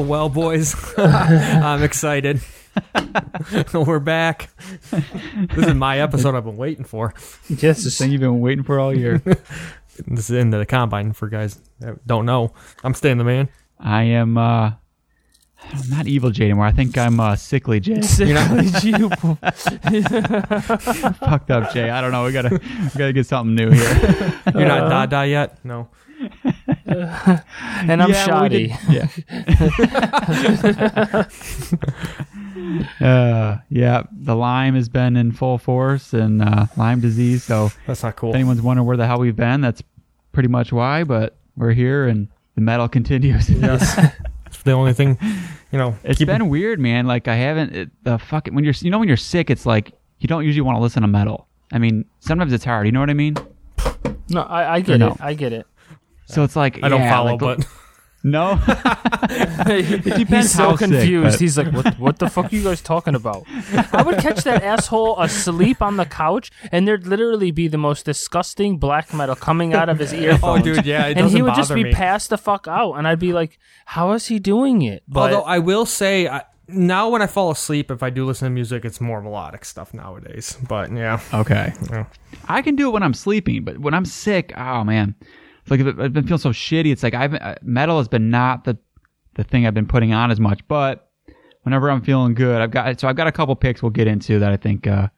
Oh well, boys, I'm excited. We're back. This is my episode I've been waiting for. Yes, This thing you've been waiting for all year. This is into the combine for guys that don't know. I'm staying the man. I am uh I'm not evil Jay anymore. I think I'm uh, sickly Jay. You're not, Fucked up Jay. I don't know. We gotta we gotta get something new here. you're not Dada yet. No. And I'm Yeah, well, we shoddy. did- yeah. uh, yeah. The Lyme has been in full force and uh, Lyme disease. So That's not cool. if anyone's wondering where the hell we've been, that's pretty much why. But we're here and the metal continues. Yes. It's the only thing, you know. It's keep- been weird, man. Like I haven't it, the fucking when you're you know when you're sick, it's like you don't usually want to listen to metal. I mean, sometimes it's hard. You know what I mean? No, I, I get no. it. I get it. So it's like I don't yeah, follow, like, but no. It depends He's so how sick, confused. but- He's like, "What? What the fuck are you guys talking about?" I would catch that asshole asleep on the couch, and there'd literally be the most disgusting black metal coming out of his oh, earphones. oh, dude, yeah, it and he would just be me. passed the fuck out, and I'd be like, "How is he doing it?" But Although I will say, I, now when I fall asleep, if I do listen to music, it's more melodic stuff nowadays. But yeah, Okay. Yeah. I can do it when I'm sleeping, but when I'm sick, oh man, it's like I've been feeling so shitty. It's like I've uh, metal has been not the the thing I've been putting on as much, but whenever I'm feeling good, I've got so I've got a couple picks we'll get into that I think uh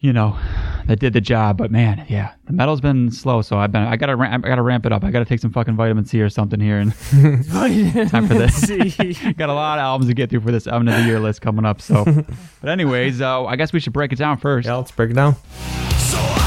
you know that did the job. But man, yeah, the metal's been slow, so I've been I gotta ramp, I gotta ramp it up. I gotta take some fucking vitamin C or something here and time for this. got a lot of albums to get through for this album of the year list coming up. So, but anyways, uh, I guess we should break it down first. yeah, let's break it down. So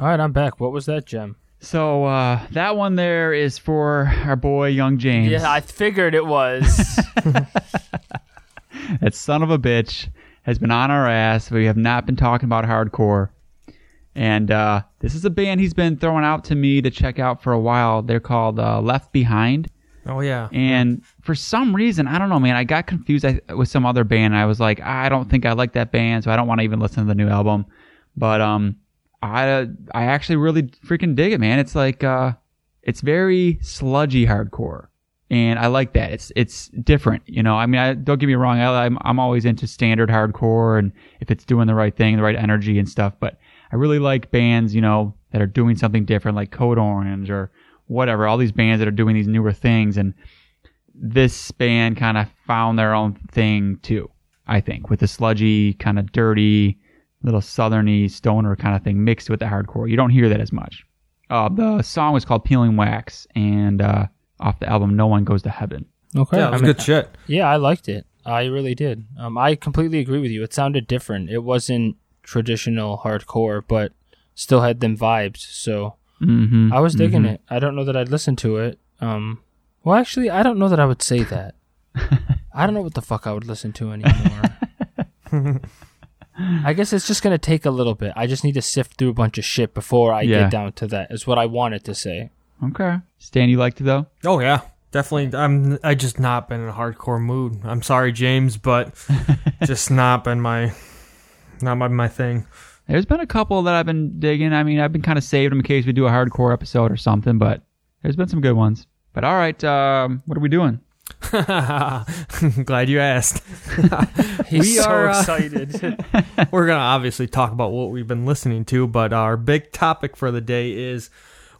all right, I'm back. What was that, Gem? So uh, that one there is for our boy Young James. Yeah, I figured it was. that son of a bitch has been on our ass. We have not been talking about hardcore. And uh, this is a band he's been throwing out to me to check out for a while. They're called uh, Left Behind. Oh yeah, And for some reason, I don't know, man, I got confused with some other band. I was like, I don't think I like that band, so I don't want to even listen to the new album. But um, I I actually really freaking dig it, man. It's like uh, it's very sludgy hardcore, and I like that. It's it's different, you know. I mean, I, don't get me wrong. I, I'm I'm always into standard hardcore, and if it's doing the right thing, the right energy and stuff. But I really like bands, you know, that are doing something different, like Code Orange or whatever. All these bands that are doing these newer things, and this band kind of found their own thing too. I think with the sludgy, kind of dirty, little southerny stoner kind of thing mixed with the hardcore. You don't hear that as much. Uh, the song was called "Peeling Wax" and uh, off the album "No One Goes to Heaven." okay. yeah, it I was mean, good shit. Yeah, I liked it. I really did. Um, I completely agree with you. It sounded different. It wasn't traditional hardcore, but still had them vibes. So Mm-hmm. I was digging it. I don't know that I'd listen to it. Um, well, actually, I don't know that I would say that. I don't know what the fuck I would listen to anymore. I guess it's just gonna take a little bit. I just need to sift through a bunch of shit before I Yeah. get down to that. Is what I wanted to say. Okay. Stan, you liked it though? Oh yeah, Definitely, I'm. I just not been in a hardcore mood. I'm sorry, James, but just not been my, not my my thing. There's been a couple that I've been digging. I mean, I've been kind of saved them in case we do a hardcore episode or something, but there's been some good ones. But all right, um, what are we doing? Glad you asked. He's We so are, uh, excited. We're gonna obviously talk about what we've been listening to, but our big topic for the day is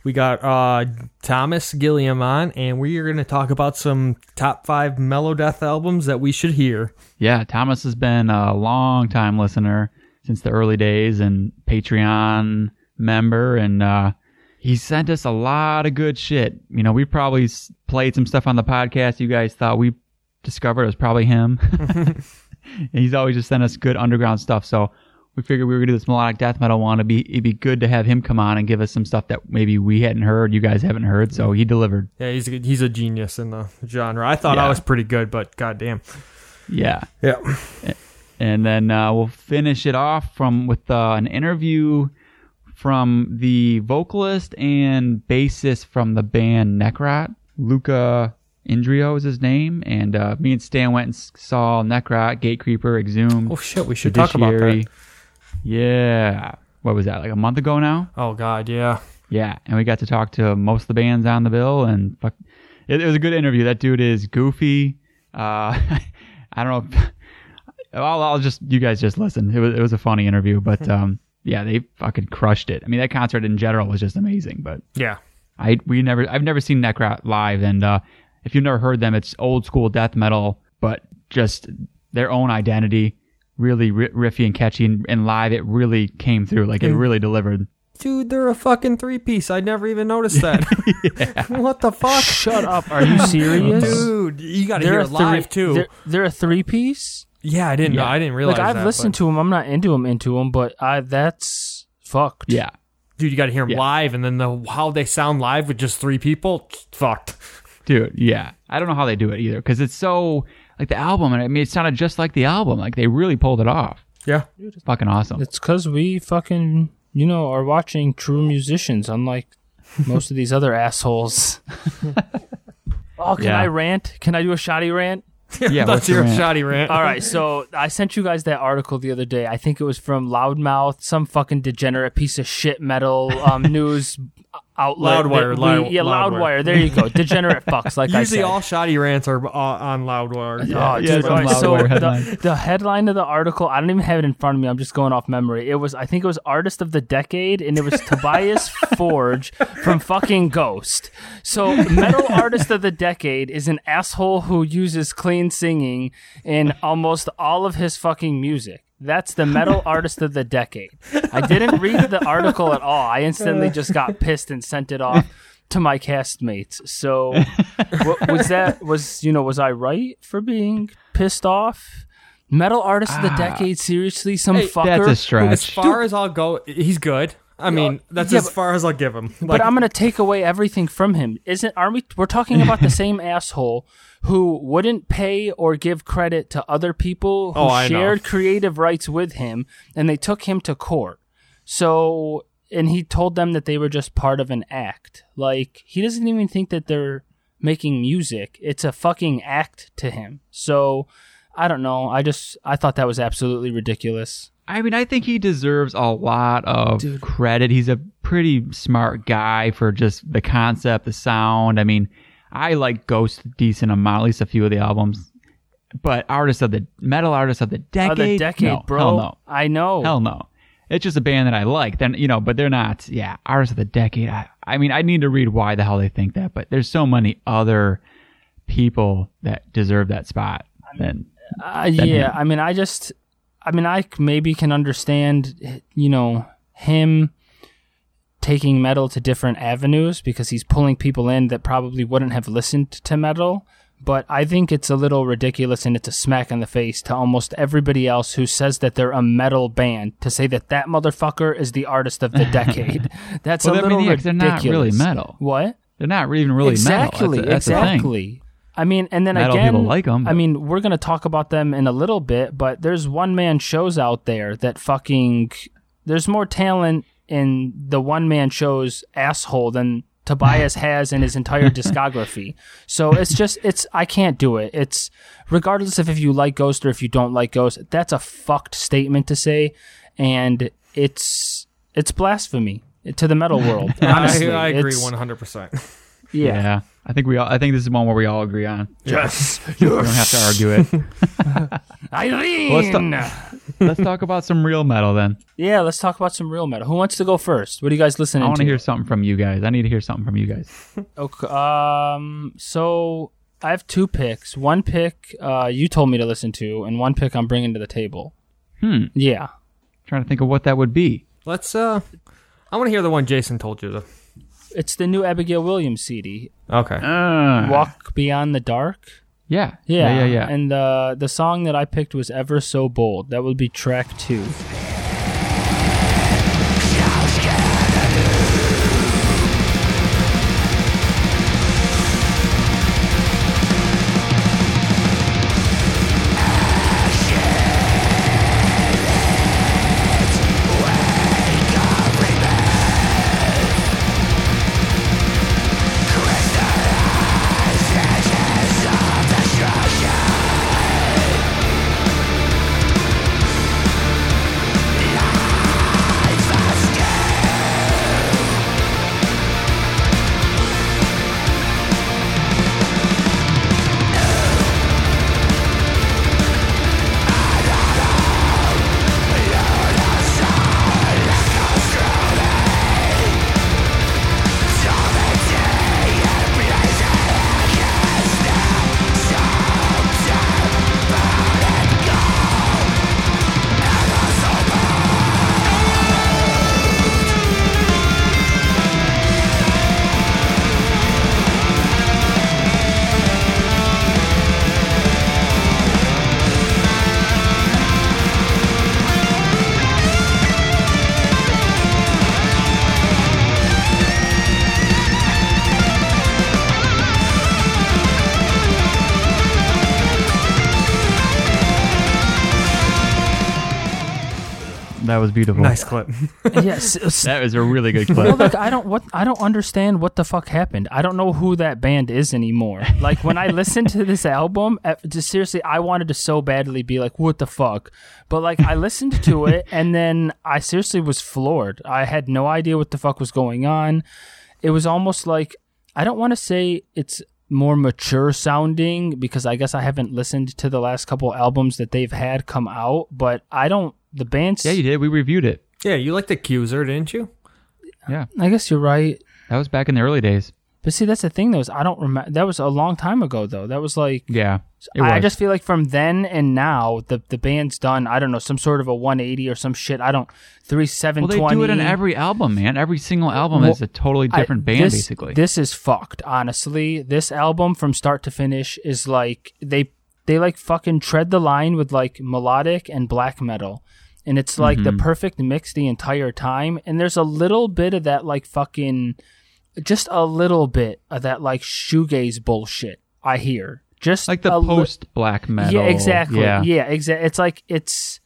we got uh, Thomas Gilliam on, and we are gonna talk about some top five Melodeath albums that we should hear. Yeah, Thomas has been a long time listener since the early days and Patreon member, and uh, he sent us a lot of good shit. You know, we probably played some stuff on the podcast you guys thought we discovered it was probably him. and he's always just sent us good underground stuff. So we figured we were gonna do this melodic death metal one. It'd be it'd be good to have him come on and give us some stuff that maybe we hadn't heard, you guys haven't heard. So he delivered. Yeah, he's a, he's a genius in the genre. I thought Yeah. I was pretty good, but goddamn. Yeah. Yeah. and then uh, we'll finish it off from with uh, an interview from the vocalist and bassist from the band Necrot. Luca Indrio is his name, and uh, me and Stan went and saw Necrot, Gatecreeper, Exhumed. Oh shit, we should talk about that. Yeah, what was that? Like a month ago now? Oh god, yeah. Yeah, and we got to talk to most of the bands on the bill, and fuck, it, it was a good interview. That dude is goofy. Uh, I don't know. If, I'll, I'll just you guys just listen. It was it was a funny interview, but um, yeah, they fucking crushed it. I mean, that concert in general was just amazing. But Yeah. I we never I've never seen Necrot live, and uh, if you've never heard them, it's old school death metal, but just their own identity. Really ri riffy and catchy, and, and live it really came through. Like it really delivered. Dude, they're a fucking three piece. I never even noticed that. what the fuck? Shut up. Are you serious? Dude, you gotta hear They're a it live too. They're, they're a three piece. Yeah, I didn't know. Yeah. I didn't realize Like I've that, listened but- to them. I'm not into them, into them, but I that's fucked. Yeah, Dude, you gotta hear them Yeah. live, and then the how they sound live with just three people. Fucked. Dude, yeah. I don't know how they do it either because it's so like the album, and I mean, it sounded just like the album. Like they really pulled it off. Yeah. It's fucking awesome. It's because we fucking you know are watching true musicians, unlike most of these other assholes. oh, can Yeah. I rant? Can I do a shoddy rant? Yeah, Let's what's hear your a rant? shoddy rant. All right, so I sent you guys that article the other day. I think it was from Loudmouth, some fucking degenerate piece of shit metal um, news outlet. Loudwire, that Loud- yeah, Loudwire. Loudwire. There you go, degenerate fucks. Like I Usually said. all shoddy rants are uh, on Loudwire. Oh, Yeah, dude, it's on all right, so Loudwire the, the headline of the article, I don't even have it in front of me. I'm just going off memory. It was, I think it was Artist of the Decade, and it was Tobias Forge from fucking Ghost. So, Metal Artist of the Decade is an asshole who uses clean singing in almost all of his fucking music. That's the metal artist of the decade. I didn't read the article at all. I instantly uh. just got pissed and sent it off to my castmates. So wa- was that was you know was I right for being pissed off? Metal artist of the ah. decade, seriously, some Hey, fucker. That's a stretch. As stretch. far as I'll go, he's good. I mean, that's yeah, as but- far as I'll give him. but I'm gonna take away everything from him. Isn't are we? We're talking about the same asshole who wouldn't pay or give credit to other people oh, who Oh, I know. shared creative rights with him, and they took him to court. So, and he told them that they were just part of an act. Like he doesn't even think that they're making music. It's a fucking act to him. So, I don't know. I just I thought that was absolutely ridiculous. I mean, I think he deserves a lot of credit. He's a pretty smart guy for just the concept, the sound. I mean, I like Ghost a decent amount, at least a few of the albums. But artists of the metal artists of the decade, Oh, the decade, no, bro. Hell no, I know. hell no. It's just a band that I like. Then you know, but they're not. Yeah, artists of the decade. I, I mean, I need to read why the hell they think that. But there's so many other people that deserve that spot. Then Uh, than yeah, him. I mean, I just, I mean, I maybe can understand, you know, him taking metal to different avenues because he's pulling people in that probably wouldn't have listened to metal. But I think it's a little ridiculous and it's a smack in the face to almost everybody else who says that they're a metal band to say that that motherfucker is the artist of the decade. That's Well, a I mean, little ridiculous. they're not really metal. What? they're not even really exactly, metal. That's, a- that's exactly. I mean, and then Metal again, people like 'em, I mean, we're gonna talk about them in a little bit, but there's one man shows out there that fucking. There's more talent in the one man shows asshole than Tobias has in his entire discography. So it's just it's I can't do it. It's regardless of if you like Ghost or if you don't like Ghost, that's a fucked statement to say, and it's it's blasphemy to the metal world. Honestly, I, I agree one hundred percent. Yeah. I think we all. I think this is one where we all agree on. Yes. We don't have to argue it. Irene. Let's talk about some real metal then. yeah, let's talk about some real metal. Who wants to go first? What are you guys listening to? I want to? to hear something from you guys. I need to hear something from you guys. Okay. Um. So I have two picks. One pick uh, you told me to listen to, and one pick I'm bringing to the table. Hmm. Yeah. trying to think of what that would be. Let's. uh I want to hear the one Jason told you. To. It's the new Abigail Williams CD, Okay. Uh, "Walk Beyond the Dark." yeah. Yeah, Yeah. Yeah. Yeah. And uh, the song that I picked was "Ever So Bold." That would be track two. Was beautiful. Nice clip. yes. That was a really good well, clip. look, I don't what I don't understand what the fuck happened. I don't know who that band is anymore. Like when I listened to this album, just seriously, I wanted to so badly be like, "What the fuck?" But like I listened to it, and then I seriously was floored. I had no idea what the fuck was going on. It was almost like I don't want to say it's more mature sounding because I guess I haven't listened to the last couple albums that they've had come out, but I don't. The band's yeah, you did. We reviewed it. yeah, you liked the Accuser, didn't you? Yeah. I guess you're right. That was back in the early days. But see, that's the thing, though. Is I don't remember. That was a long time ago, though. That was like Yeah. It I, I just feel like from then and now, the the band's done. I don't know some sort of a 180 or some shit. I don't three seven Well, they do it in every album, man. Every single album Well, is a totally I- different band, this- basically. This is fucked. Honestly, this album from start to finish is like they they like fucking tread the line with like melodic and black metal. And it's like Mm-hmm. the perfect mix the entire time. And there's a little bit of that like fucking just a little bit of that like shoegaze bullshit I hear. Just like the li- post black metal. Yeah, exactly. Yeah. Yeah, exactly. It's like it's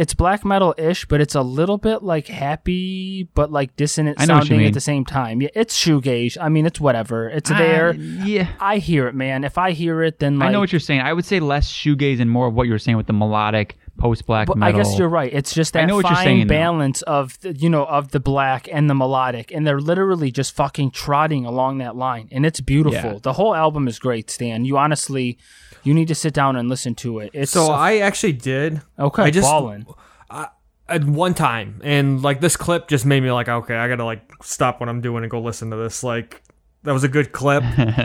it's black metal ish, but it's a little bit like happy, but like dissonant I know what you sounding at the same time. Yeah, it's shoegaze. I mean, it's whatever. It's Ah, there. yeah. I hear it, man. If I hear it, then like I know what you're saying. I would say less shoegaze and more of what you were saying with the melodic post black metal. I guess you're right. It's just I that know what you're fine saying, though. balance of the, you know of the black and the melodic, and they're literally just fucking trotting along that line, and it's beautiful. Yeah. The whole album is great, Stan. You honestly, you need to sit down and listen to it. It's So I actually did. okay. I just ballin'. at one time, and like this clip just made me like, okay, I gotta like stop what I'm doing and go listen to this. Like that was a good clip.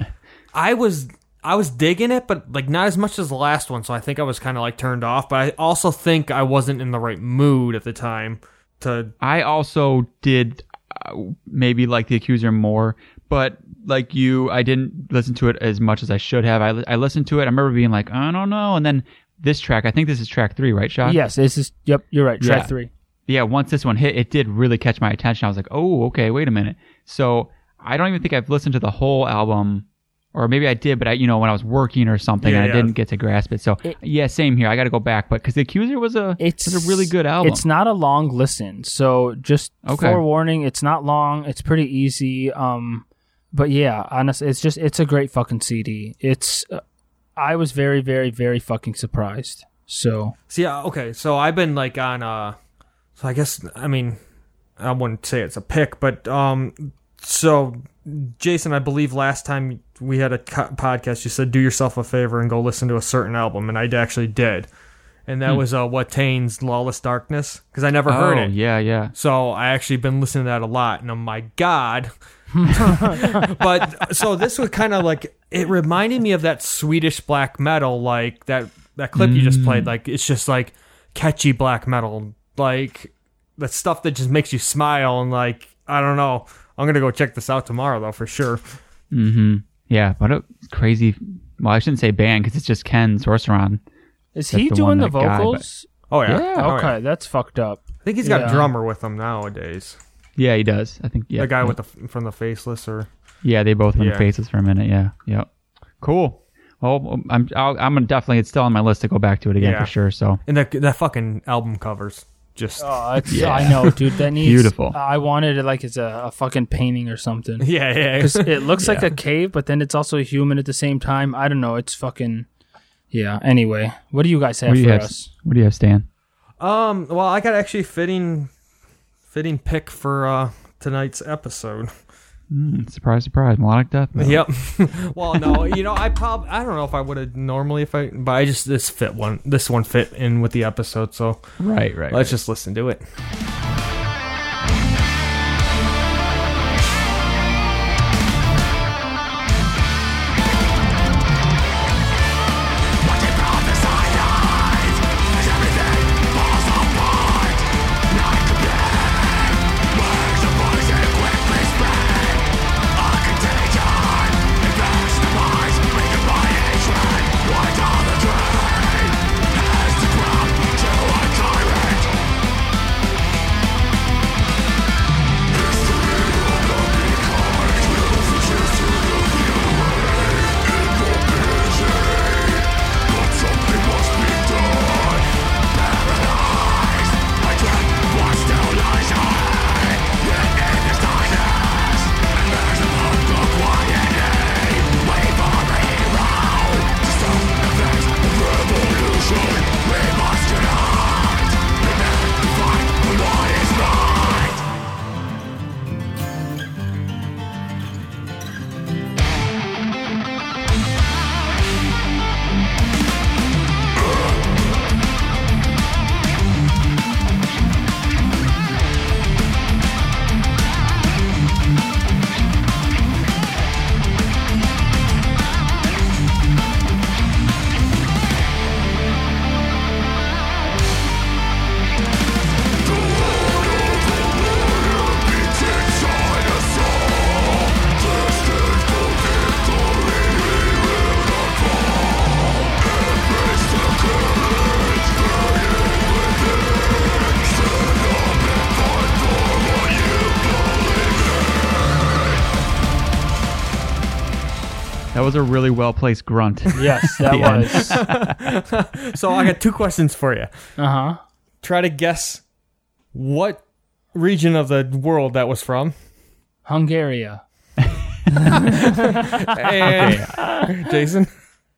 I was I was digging it, but like not as much as the last one. So I think I was kind of like turned off. But I also think I wasn't in the right mood at the time to. I also did uh, maybe like the accuser more, but like you, I didn't listen to it as much as I should have. I, li- I listened to it. I remember being like, I don't know. And then this track, I think this is track three, right, Sean? Yes, this is. Yep, you're right. Track Yeah. three. yeah, once this one hit, it did really catch my attention. I was like, oh, okay, wait a minute. So I don't even think I've listened to the whole album, or maybe I did, but I, you know, when I was working or something, Yeah, and I didn't get to grasp it. So It- yeah, same here. I got to go back, but because the Accuser was a It's was a really good album. It's not a long listen, so just Okay. forewarning. It's not long. It's pretty easy. Um, but yeah, honestly, it's just it's a great fucking CD. It's uh, I was very very very fucking surprised. So See, uh, okay, so I've been like on uh so I guess I mean I wouldn't say it's a pick, but um so Jason, I believe last time we had a co- podcast you said do yourself a favor and go listen to a certain album and I actually did. And that was uh Watain's Lawless Darkness cuz I never heard oh, it. yeah, yeah. So I actually been listening to that a lot, and oh my god. but so this was kind of like it reminded me of that Swedish black metal, like that that clip you just played. Like it's just like catchy black metal, like the stuff that just makes you smile and like I don't know. I'm gonna go check this out tomorrow though for sure. Mm-hmm. Yeah, but a crazy. Well, I shouldn't say band because it's just Ken Sorceron. is he the doing the that guy, but- vocals? Oh yeah, Yeah, Oh, okay, yeah. that's fucked up. I think he's got Yeah. a drummer with him nowadays. Yeah, he does. I think. Yeah, the guy with the from the faceless or Yeah, they both went Yeah. faces for a minute. Yeah, yep. Cool. Well, I'm I'll, I'm gonna definitely. It's still on my list to go back to it again Yeah. for sure. So and that that fucking album covers just Oh, it's, Yeah. I know, dude. That needs Beautiful. I wanted it like it's a, a fucking painting or something. yeah yeah. 'Cause it looks like a cave, but then it's also a human at the same time. I don't know. It's fucking. Yeah. Anyway, what do you guys have what do you for have? us? What do you have, Stan? Um, well, I got actually fitting, fitting pick for uh tonight's episode. Mm, surprise, surprise. Melodic death. metal. Yep. well, no, you know, I probably I don't know if I would have normally if I, but I just this fit one, this one fit in with the episode, so Right, right. let's just listen to it. Was a really well placed grunt. Yes, that was. So I got two questions for you. Uh huh. Try to guess what region of the world that was from, Hungaria. and Jason.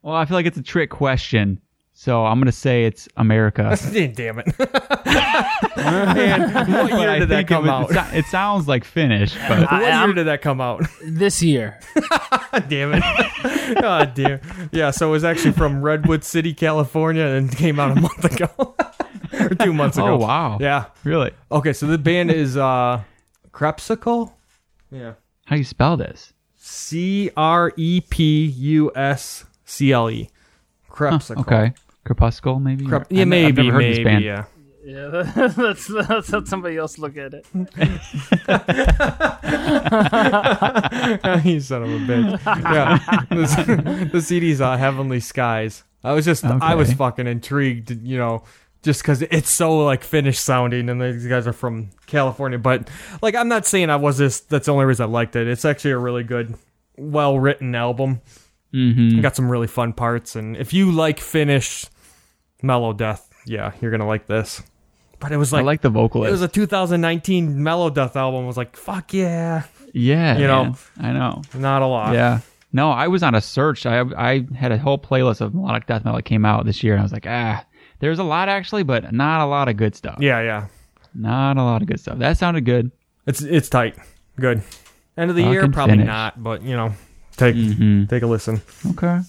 well, I feel like it's a trick question, so I'm gonna say it's America. Damn it! and what year I did that think it come was- out? It, so- it sounds like Finnish, but What year I'm- did that come out? This year. damn it. oh, dear. Yeah, so it was actually from Redwood City, California, and came out a month ago. or two months ago. oh wow, Yeah. really? Okay, so the band is uh Crepsicle? Yeah. How do you spell this? C R E P U S C L E. Crepsicle. Okay, Crepuscle maybe. Crep- I- yeah, I've maybe, never heard this maybe, band. yeah. Yeah, let's, let's somebody else look at it. you son of a bitch. Yeah. the, the CD's uh, Heavenly Skies. I was just, I was fucking intrigued, you know, just because it's so like Finnish sounding and these guys are from California. But like, I'm not saying I was this, that's the only reason I liked it. It's actually a really good, well written album. Mm-hmm. Got some really fun parts. And if you like Finnish mellow death, yeah, you're going to like this. but it was like I like, the the it was a 2019 Melodeath album. I was like, fuck yeah, yeah, you know. man. I know. not a lot. Yeah. No, I was on a search. I I had a whole playlist of melodic death metal that came out this year, and I was like, ah, there's a lot actually, but not a lot of good stuff. yeah, yeah. Not a lot of good stuff. That sounded good. It's it's tight, good. End of the year, probably finish. not, but you know, take Mhm. take a listen. Okay.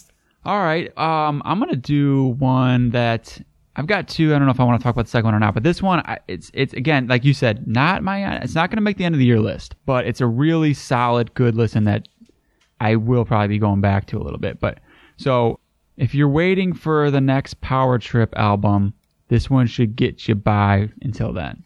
All right. Um, I'm gonna do one that I've got two. I don't know if I want to talk about the second one or not, but this one, I, it's it's again like you said, not my. It's not gonna make the end of the year list, but it's a really solid, good listen that I will probably be going back to a little bit. But so if you're waiting for the next Power Trip album, this one should get you by until then.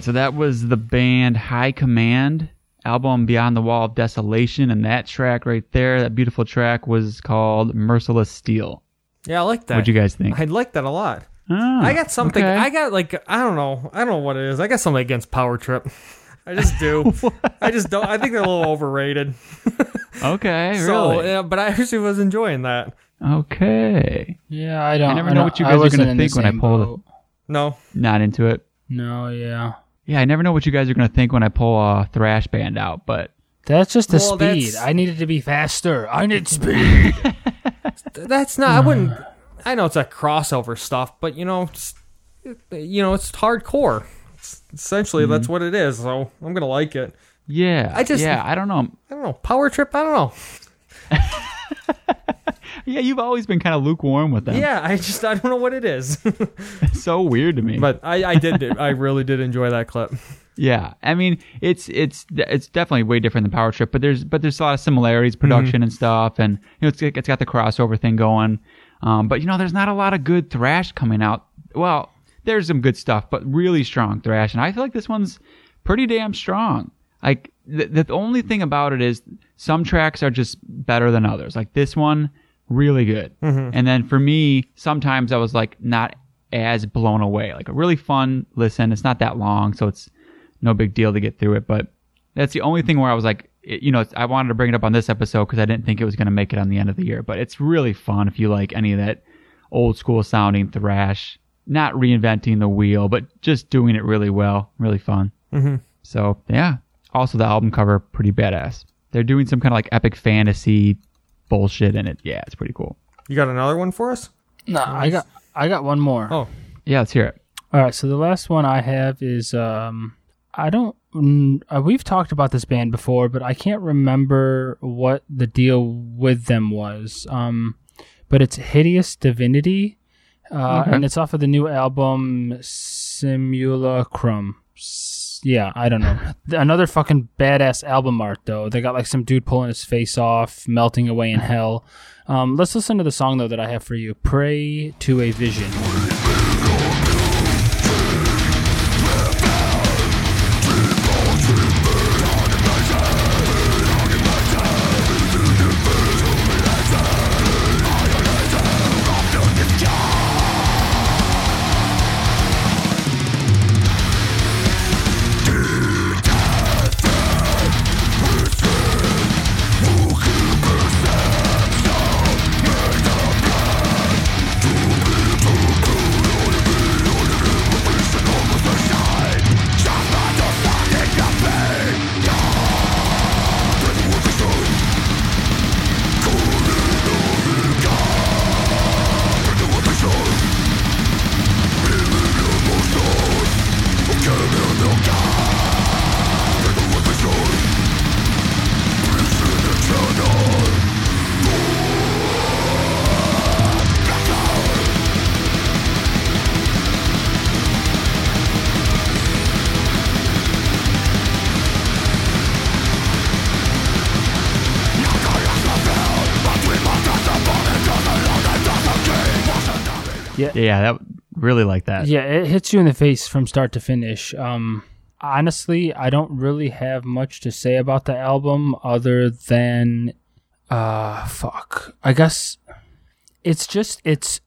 Right, so that was the band High Command album Beyond the Wall of Desolation, and that track right there, that beautiful track, was called Merciless Steel. Yeah, I like that. What'd you guys think? I like that a lot. Ah, I got something. okay. I got like I don't know. I don't know what it is. I got something against Power Trip. I just do. I just don't. I think they're a little overrated. okay, So, really? yeah, but I actually was enjoying that. Okay, Yeah, I don't. I never I know don't- what you guys are gonna think when I pull it. No, not into it. No, yeah. Yeah, I never know what you guys are gonna think when I pull a thrash band out, but That's just the Well, speed. that's- I needed to be faster. I need speed. That's not. I wouldn't. I know it's a crossover stuff, but you know, it's, you know, it's hardcore. It's, essentially, that's Mm-hmm. what it is. So I'm gonna like it. yeah, I just- yeah, I don't know. I don't know. Power Trip. I don't know. Yeah, you've always been kind of lukewarm with them. Yeah, I just I don't know what it is. it's so weird to me. but I I did. I really did enjoy that clip. Yeah, I mean it's it's it's definitely way different than Power Trip, but there's but there's a lot of similarities, production and stuff, and you know it's it's got the crossover thing going. Um, but you know there's not a lot of good thrash coming out. Well, there's some good stuff, but really strong thrash, and I feel like this one's pretty damn strong. Like the the only thing about it is some tracks are just better than others. Like this one, really good, and then for me, sometimes I was like not as blown away. Like a really fun listen. It's not that long, so it's no big deal to get through it. But that's the only thing where I was like, it, you know, I wanted to bring it up on this episode because I didn't think it was going to make it on the end of the year. But it's really fun if you like any of that old school sounding thrash, not reinventing the wheel, but just doing it really well. Really fun. Mm-hmm. So yeah. Also, the album cover pretty badass. They're doing some kind of like epic fantasy bullshit in it. Yeah, it's pretty cool. You got another one for us? no, I got I got one more. Oh, Yeah, let's hear it. All right, so the last one I have is um I don't mm, uh, we've talked about this band before, but I can't remember what the deal with them was. Um but it's Hideous Divinity uh Okay. and it's off of the new album Simulacrum. Yeah, I don't know. Another fucking badass album art though. They got like some dude pulling his face off, melting away in hell. Um, let's listen to the song though that I have for you. Pray to a vision. Yeah, that really like that. Yeah, it hits you in the face from start to finish. Um, honestly, I don't really have much to say about the album other than, uh, fuck. I guess it's just it's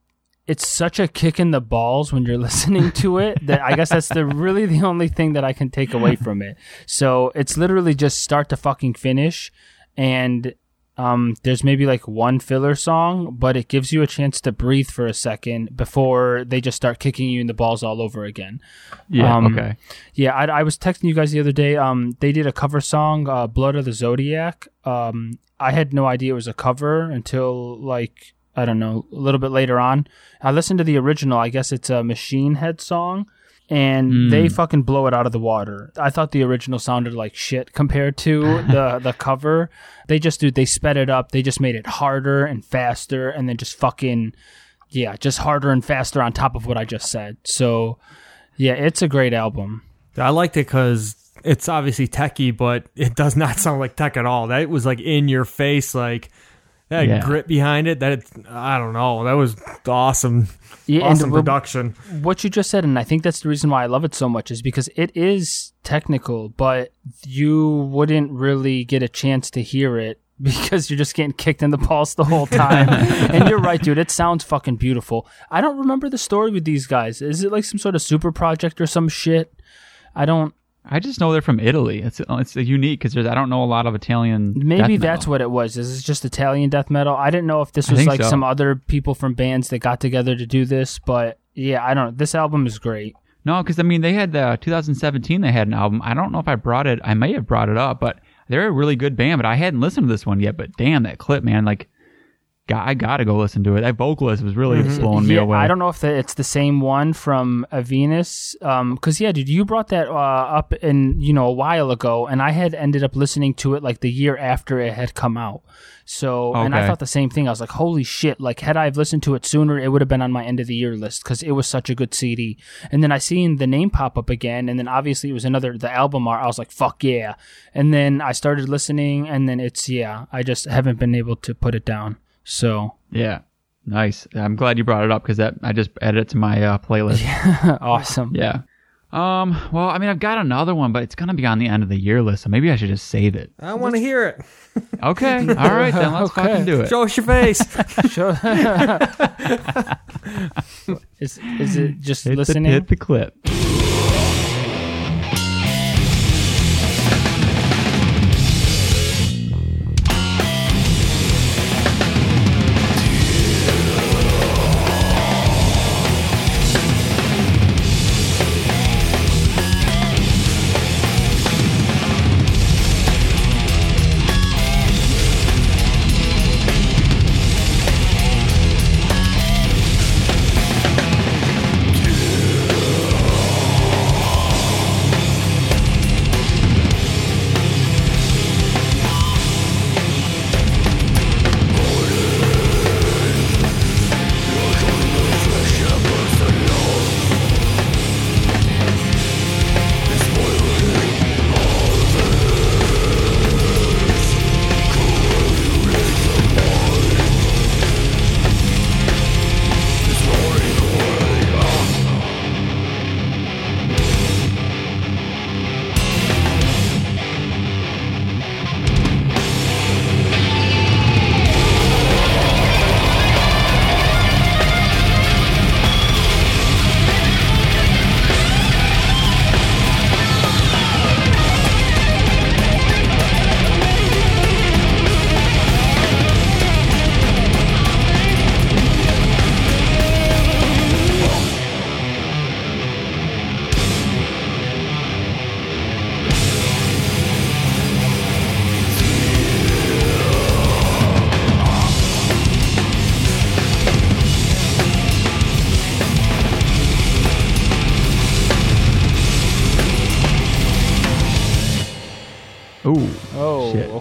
it's such a kick in the balls when you're listening to it that I guess that's the really the only thing that I can take away from it. So it's literally just start to fucking finish, and um, there's maybe like one filler song, but it gives you a chance to breathe for a second before they just start kicking you in the balls all over again. Yeah, Um, okay. Yeah, I, I was texting you guys the other day. Um, they did a cover song, uh, "Blood of the Zodiac." Um, I had no idea it was a cover until like I don't know a little bit later on. I listened to the original. I guess it's a Machine Head song, and hmm. they fucking blow it out of the water. I thought the original sounded like shit compared to the the cover. They just do they sped it up. They just made it harder and faster, and then just fucking yeah, just harder and faster on top of what I just said. So yeah, it's a great album. I liked it because it's obviously techie, but it does not sound like tech at all. That was like in your face, like that Yeah. grit behind it. That I don't know. That was awesome. Yeah, awesome production. what you just said, and I think that's the reason why I love it so much, is because it is technical, but you wouldn't really get a chance to hear it because you're just getting kicked in the balls the whole time. and you're right, dude. It sounds fucking beautiful. I don't remember the story with these guys. Is it like some sort of super project or some shit? I don't. I just know they're from Italy. It's it's unique because I don't know a lot of Italian. Maybe that's what it was. This Is just Italian death metal? I didn't know if this was like so. some other people from bands that got together to do this, but yeah, I don't. Know. This album is great. No, because I mean they had the uh, 2017. They had an album. I don't know if I brought it. I may have brought it up, but they're a really good band. But I hadn't listened to this one yet. But damn, that clip, man! Like, I gotta go listen to it. That vocalist was really blowing me yeah, away. I don't know if the, it's the same one from Adveniens. Um, cause yeah, dude, you brought that uh, up in you know a while ago, and I had ended up listening to it like the year after it had come out. So, and I thought the same thing. I was like, holy shit! Like, had I have listened to it sooner, it would have been on my end of the year list because it was such a good CD. And then I seen the name pop up again, and then obviously it was another the album art. I was like, fuck yeah! And then I started listening, and then it's yeah, I just haven't been able to put it down. So Yeah, nice. I'm glad you brought it up because that I just added it to my uh, playlist. awesome. Yeah. Um. Well, I mean, I've got another one, but it's gonna be on the end of the year list, so maybe I should just save it. I want to hear it. Okay. All right, then let's Okay. fucking do it. Show us your face. Sure. is is it just Hit the, listening? hit the clip.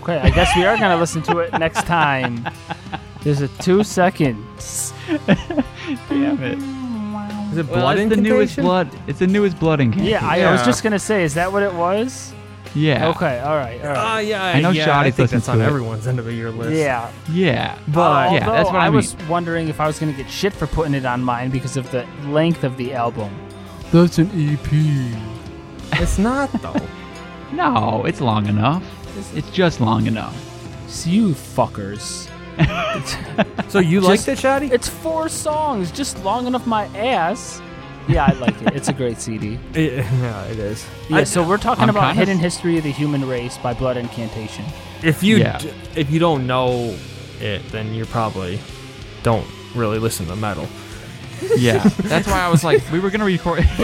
Okay. I guess we are gonna listen to it next time. There's a two seconds. Damn it. Is it Well, blood it's the newest blood. It's the newest blood incantation. Yeah, I, I was just gonna say, is that what it was? Yeah. Okay, all right, all right. Uh, yeah, I know yeah, Shoddy I think listens that's on to it. everyone's end of the year list. yeah, Yeah. But- yeah, Although that's what I, I mean. was wondering if I was going to get shit for putting it on mine because of the length of the album. That's an E EP. it's not though. No, it's long enough. It's just long enough. So you fuckers. so you like Just- that, Shoddy? It's four songs, just long enough my ass. Yeah, I like it. It's a great CD. It- yeah, it is. Yeah, I- so we're talking I'm about kinda- Hidden History of the Human Race by Blood Incantation. if you Yeah. d- if you don't know it, then you probably don't really listen to metal. Yeah. That's why I was like, we were gonna record.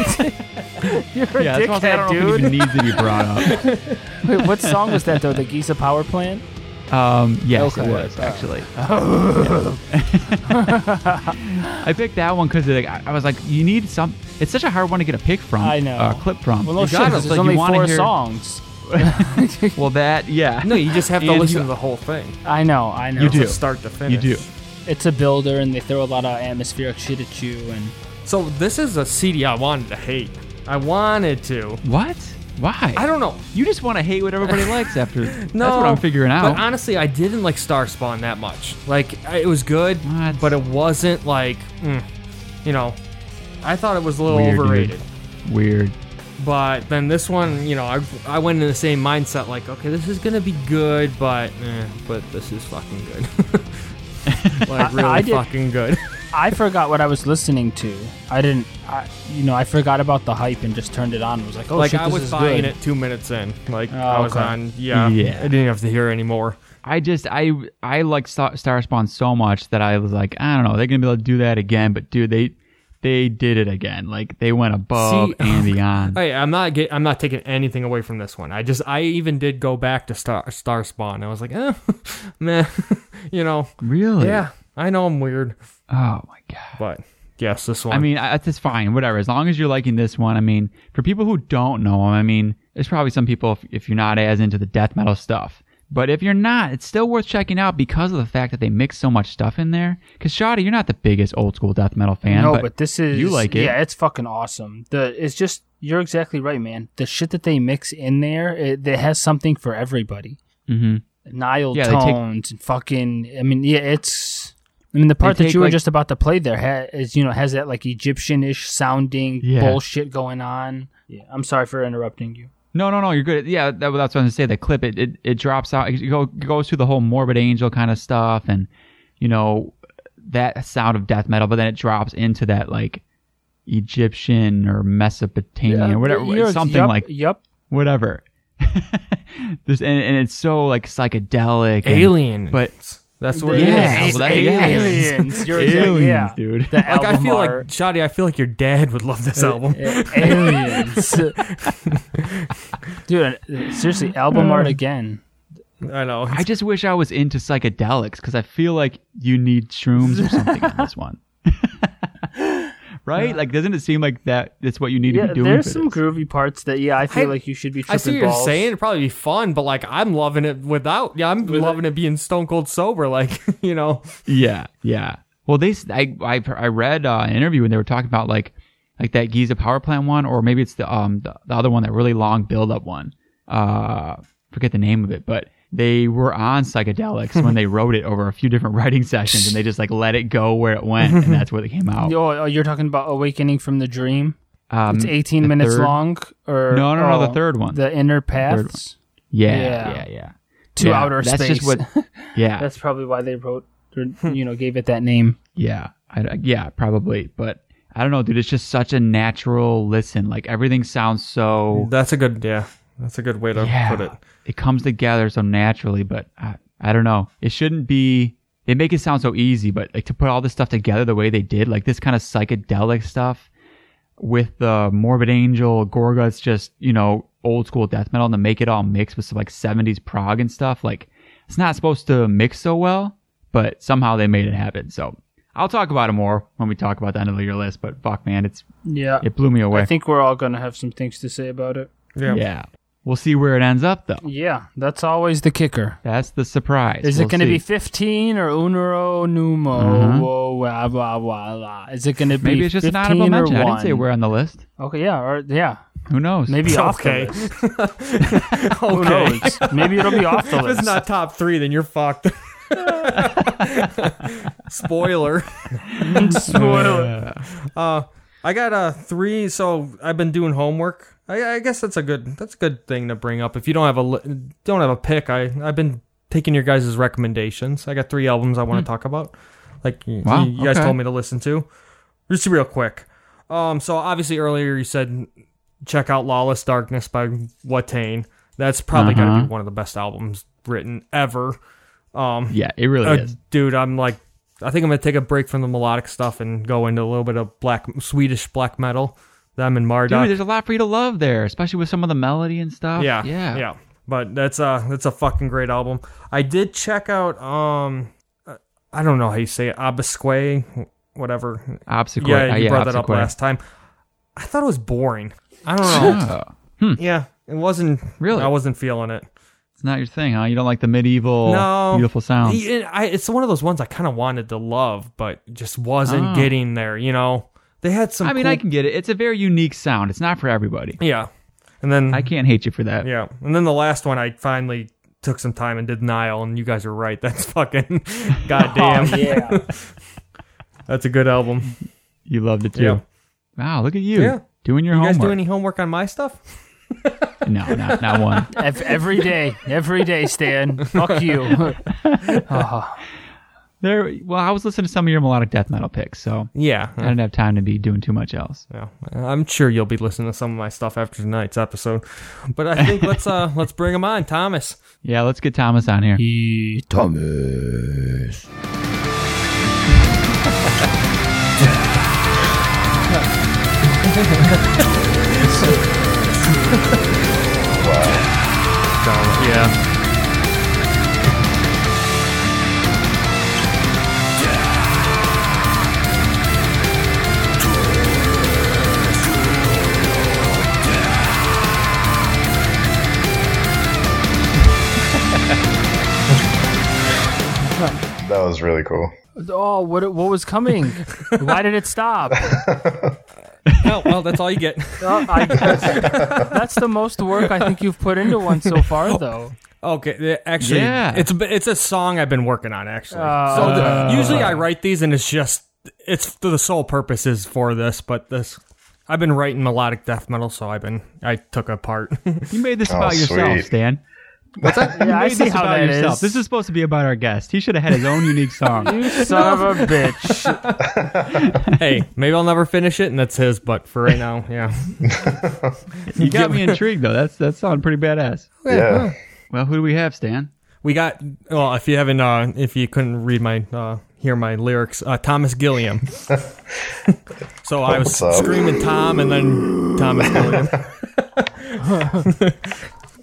You're a yeah, that's why I was like, I don't know if it dickhead, even needs to be brought up. Wait, what song was that though? The Giza Power Plant? Um, yes, Okay. it was actually. I picked that one because like, I I was like, you need some. It's such a hard one to get a pick from. I know. Uh, clip from. Well, no You shit, gotta- 'cause like, there's you only wanna four hear- songs. well, that yeah. No, you just have to And listen you- to the whole thing. I know, I know. You It's do. a start to finish. You do. It's a builder, and they throw a lot of atmospheric shit at you, and So this is a CD I wanted to hate. I wanted to. What? Why? I don't know. You just want to hate what everybody likes after. That's what I'm figuring out. But honestly, I didn't like Star Spawn that much. Like I- it was good, What? but it wasn't like, mm, you know, I thought it was a little Weird, dude. overrated. Weird. But then this one, you know, I, I went in the same mindset, like, okay, this is gonna be good, but eh, but this is fucking good. like really I did- fucking good. I forgot what I was listening to. I didn't, I, you know, I forgot about the hype and just turned it on. and was like, oh like shit, I this was is buying good. it two minutes in. Like Oh, I was okay. on, yeah, Yeah. I didn't have to hear anymore. I just I I like Star, Star Spawn so much that I was like, I don't know, they're gonna be able to do that again. But dude, they they did it again. Like they went above See- and beyond. Hey, I'm not get, I'm not taking anything away from this one. I just I even did go back to Star Star Spawn. I was like, eh, meh, you know. really? Yeah, I know I'm weird, Oh my god. but yes, this one. I mean, I- that's fine. Whatever. As long as you're liking this one. I mean, for people who don't know him, I mean, there's probably some people if, if you're not as into the death metal stuff. But if you're not, it's still worth checking out because of the fact that they mix so much stuff in there. Because Shoddy, you're not the biggest old school death metal fan. no, but, but, this is you like it. Yeah, it's fucking awesome. The it's just you're exactly right, man. The shit that they mix in there, it, it has something for everybody. Mhm. Nile Yeah, take- tones and fucking. I mean, yeah, it's. I mean, the part that you were like- just about to play there ha- is, you know, has that like Egyptian-ish sounding Yeah. bullshit going on. Yeah, I'm sorry for interrupting you. No, no, no. You're good. Yeah, that, that's what I was going to say. The clip, it, it, it drops out. It, go, goes through the whole morbid angel kind of stuff, and you know that sound of death metal. But then it drops into that like Egyptian or Mesopotamian or whatever, You're- something yup, like yep, whatever. There's, and, and it's so like psychedelic, and- Alien, but that's what Yeah, it is. well, that- yeah. aliens. You're aliens, exactly, yeah. dude. The Like I feel art. like Shoddy, I feel like your dad would love this album. Uh, aliens. Dude, uh, seriously, album art again. I know. I just wish I was into psychedelics because I feel like you need shrooms or something on this one. right? Like, doesn't it seem like that? That's what you need to be doing. there's for some this? groovy parts that yeah, I feel I- like you should be tripping I see what you're saying. It'd probably be fun, but like I'm loving it without. Yeah, I'm loving it being stone cold sober. Like you know, Yeah, yeah. Well, they, I, I, I read uh, an interview when they were talking about like, like that Giza power plant one, or maybe it's the um the, the other one, that really long build up one. Uh, forget the name of it, but they were on psychedelics when they wrote it over a few different writing sessions, and they just like let it go where it went, and that's where it came out. Oh, you're talking about Awakening from the Dream? Um, It's 18 minutes third- long, or No, no, no, the oh, third one. the Inner third one. Paths Yeah, Yeah. yeah, yeah. to Yeah, outer that's space. just what. Yeah, That's probably why they wrote, or, you know, gave it that name. Yeah, I, yeah, probably. But I don't know, dude. It's just such a natural listen. Like everything sounds so. that's a good yeah. That's a good way to yeah, put it. it comes together so naturally. But I, I don't know. It shouldn't be. They make it sound so easy, but like to put all this stuff together the way they did, like this kind of psychedelic stuff with the Morbid Angel, Gorguts, just you know old school death metal, and to make it all mix with some like '70s prog and stuff. Like it's not supposed to mix so well, but somehow they made it happen. So I'll talk about it more when we talk about the end of your list. But fuck, man, it's Yeah. it blew me away. I think we're all going to have some things to say about it. Yeah. yeah, we'll see where it ends up though. Yeah, that's always the kicker. That's the surprise. Is We'll it going to be 15 or unero numo? Uh-huh. Whoa, wah, wah, wah, la. Is it going to be Maybe it's just an 15 honorable or mention. I didn't say we're on the list. Okay, yeah, or yeah. Who knows? Maybe off Okay. the list. okay. Who okay. knows? Maybe it'll be off the list. If it's not top three, then you're fucked. Spoiler. Spoiler. Uh, I got uh three. So I've been doing homework. I, I guess that's a good that's a good thing to bring up. If you don't have a li- don't have a pick, I I've been taking your guys' recommendations. I got three albums I want to talk about. Like Wow, you, you guys okay. told me to listen to. Just real quick. Um, so obviously earlier you said check out Lawless Darkness by Watain. That's probably Uh-huh. gonna be one of the best albums written ever. Um, Yeah, it really uh, is. dude, I'm like, I think I'm gonna take a break from the melodic stuff and go into a little bit of black Swedish black metal. Them and Dude, there's a lot for you to love there, especially with some of the melody and stuff. yeah, yeah, yeah. But that's a that's a fucking great album. I did check out um, uh, I don't know how you say it, Abisque, whatever. Obstacle. Yeah, uh, you yeah, brought that up last time. I thought it was boring. I don't know. Oh, yeah, it wasn't Really? I wasn't feeling it. it's not your thing, huh? You don't like the medieval, no, beautiful sounds. He- I, it's one of those ones I kind of wanted to love, but just wasn't Oh. getting there. You know, they had some. I mean, cool- I can get it. It's a very unique sound. It's not for everybody. Yeah, and then I can't hate you for that. yeah, and then the last one I finally took some time and did Nile, and you guys are right. That's fucking goddamn. Oh, yeah. That's a good album. You loved it too. Yeah. Wow, look at you. Yeah. Doing your You guys homework. do any homework on my stuff? no, not, not one. Every day, every day, Stan. Fuck you. Oh, There. Well, I was listening to some of your melodic death metal picks, so Yeah, I didn't have time to be doing too much else. yeah. I'm sure you'll be listening to some of my stuff after tonight's episode. But I think let's uh let's bring him on, Thomas. Yeah, let's get Thomas on here. Thomas. Yeah. Was really cool. Oh, what what was coming? Why did it stop? Oh, well, that's all you get. Oh, I guess. That's the most work I think you've put into one so far, though. Okay, uh, actually, Yeah. it's a it's a song I've been working on actually. Oh. so the, usually I write these and it's just it's the sole purpose is for this, but this I've been writing melodic death metal, so I've been I took a part. You made this Oh, about yourself, sweet. Stan. Yeah, I made see this how about that is. yourself. This is supposed to be about our guest. He should have had his own unique song. You son of a bitch. hey, maybe I'll never finish it, and that's his. But for right now, yeah. You got me intrigued though. That's that sounded pretty badass. Yeah. Well, who do we have, Stan? We got well. If you haven't, uh, if you couldn't read my uh, hear my lyrics, uh, Thomas Gilliam. so I was What's up? screaming Tom, and then Thomas Gilliam.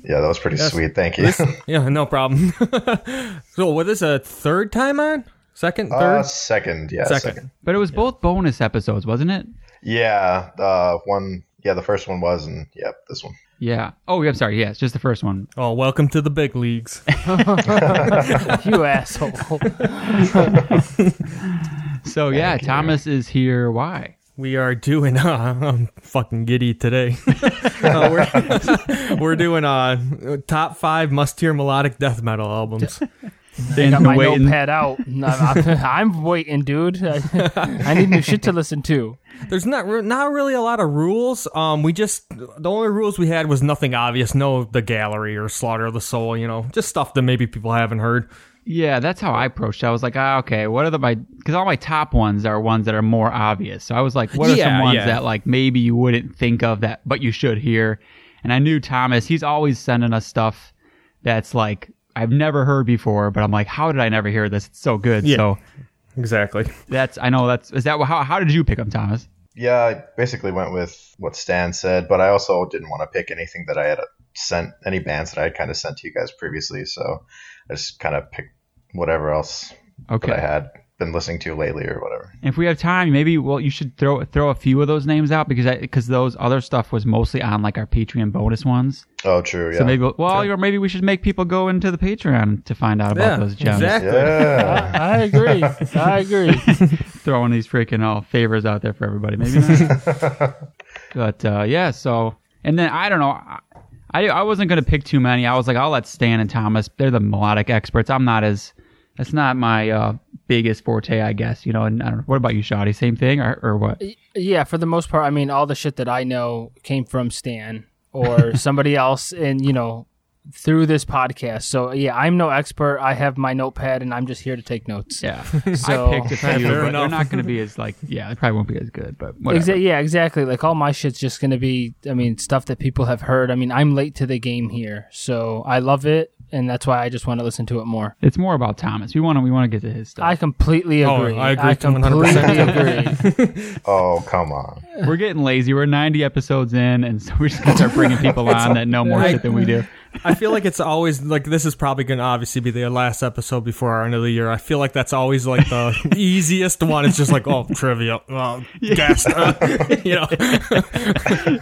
Yeah, that was pretty sweet. Thank you. Yeah, no problem. so what is a third time on? Second, third, Uh, second, yeah, second. second. But it was both bonus episodes, wasn't it? Yeah, uh, one. Yeah, the first one was, and yep, this one. Yeah. Oh, yeah, I'm sorry. Yeah, it's just the first one. Oh, welcome to the big leagues. You asshole. So yeah, Thomas is here. Why? We are doing. Uh, I'm fucking giddy today. uh, we're, we're doing uh top five must hear melodic death metal albums. I got my waiting. notepad out. I'm, I'm- I'm waiting, dude. I, I need new shit to listen to. There's not re- not really a lot of rules. Um, we just the only rules we had was nothing obvious, no the gallery or slaughter of the soul. You know, just stuff that maybe people haven't heard. Yeah, that's how I approached. it. I was like, ah, okay, what are the my? Because all my top ones are ones that are more obvious. So I was like, what are Yeah, some ones yeah. that like maybe you wouldn't think of that, but you should hear? And I knew Thomas. He's always sending us stuff that's like I've never heard before, but I'm like, how did I never hear this? It's so good. Yeah. So Exactly. that's I know that's is that how how did you pick them, Thomas? Yeah, I basically went with what Stan said, but I also didn't want to pick anything that I had sent, any bands that I had kind of sent to you guys previously. So I just kind of picked whatever else Okay. that I had been listening to lately or whatever. If we have time, maybe well, you should throw throw a few of those names out because because those other stuff was mostly on like our Patreon bonus ones. Oh, true. Yeah. So maybe well, or maybe we should make people go into the Patreon to find out about Yeah, those gems. exactly. yeah. I agree. I agree. Throwing these freaking all favors out there for everybody. Maybe not. but uh, yeah, so And then I don't know. I I, I wasn't gonna pick too many. I was like, I'll let Stan and Thomas. They're the melodic experts. I'm not as. That's not my uh, biggest forte, I guess. You know. And I don't know. What about you, Shoddy? Same thing or or what? Yeah, for the most part, I mean, all the shit that I know came from Stan or somebody else, and you know, through this podcast. So yeah, I'm no expert. I have my notepad, and I'm just here to take notes. Yeah. So- I picked a few, Fair but they're not gonna be as like. Yeah, they probably won't be as good, but whatever. Exa- yeah, exactly. Like all my shit's just gonna be, I mean, stuff that people have heard. I mean, I'm late to the game here, so I love it, and that's why I just want to listen to it more. It's more about Thomas. We want to we want to get to his stuff. I completely agree. Oh, agree. I agree completely 100%. agree. Oh, come on. We're getting lazy. We're 90 episodes in, and so we're just gonna start bringing people on that know more I- shit than we do. I feel like it's always like this is probably going to obviously be the last episode before our end of the year. I feel like that's always like the easiest one. It's just like oh trivia, uh, guest, uh, you know,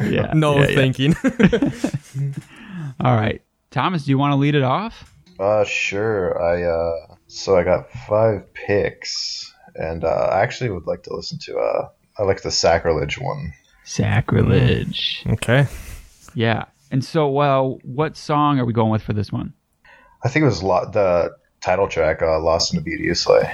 Yeah. no yeah, yeah. thinking. All right, Thomas, do you want to lead it off? Uh, sure. I uh, so I got five picks, and uh, I actually would like to listen to uh, I like the sacrilege one. Sacrilege. okay, Yeah. And so, well, what song are we going with for this one? I think it was lo- the title track, uh, "Lost in the Beauty You Slay."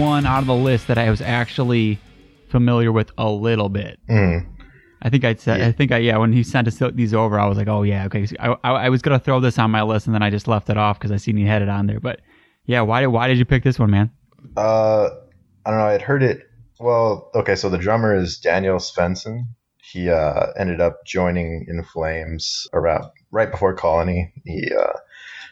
One out of the list that I was actually familiar with a little bit. Mm. I think I said, I think I, yeah, when he sent us these over, I was like, oh yeah, okay. So I, I, I was gonna throw this on my list, and then I just left it off because I seen you had it on there. But yeah, why did why did you pick this one, man? Uh, I don't know. I'd heard it. Well, okay. So the drummer is Daniel Svensson. He uh, ended up joining In Flames around right before Colony. He uh,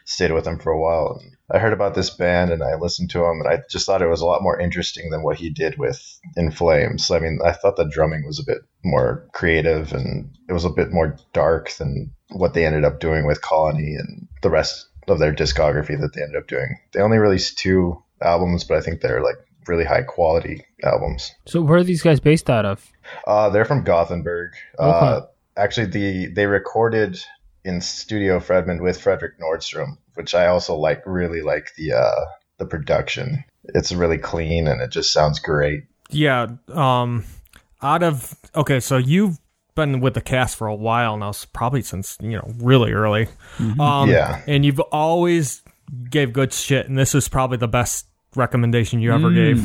stayed with them for a while. And I heard about this band and I listened to him, and I just thought it was a lot more interesting than what he did with In Flames. I mean, I thought the drumming was a bit more creative and it was a bit more dark than what they ended up doing with Colony and the rest of their discography that they ended up doing. They only released two albums, but I think they're like really high quality albums. So where are these guys based out of? Uh, they're from Gothenburg. Uh, actually, the they recorded in Studio Fredman with Fredrik Nordstrom, which I also like. Really like the uh, the production. It's really clean and it just sounds great. yeah. Um, out of okay, so you've been with the cast for a while now, probably since you know really early. Um, Yeah. and you've always gave good shit, and this is probably the best recommendation you ever gave.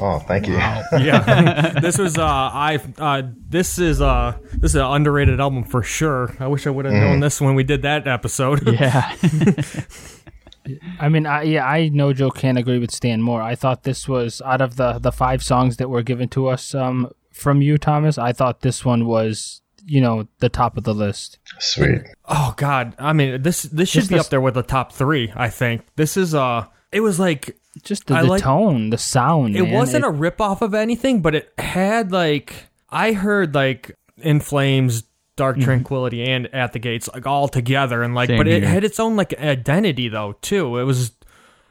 Oh, thank you. yeah this was uh i uh this is uh this is an underrated album for sure i wish i would have known this when we did that episode Yeah, I mean, I, yeah, I know Joe can't agree with Stan more. I thought this was out of the the five songs that were given to us um, from you, Thomas. I thought this one was, you know, the top of the list. Sweet. oh god i mean this this should Just be the- up there with the top three i think this is uh it was like Just the, the like- tone, the sound. it man. wasn't It- a rip off of anything but it had like i heard like in flames Dark Tranquillity and At the Gates like all together and like Same but it had its own like identity though too. It was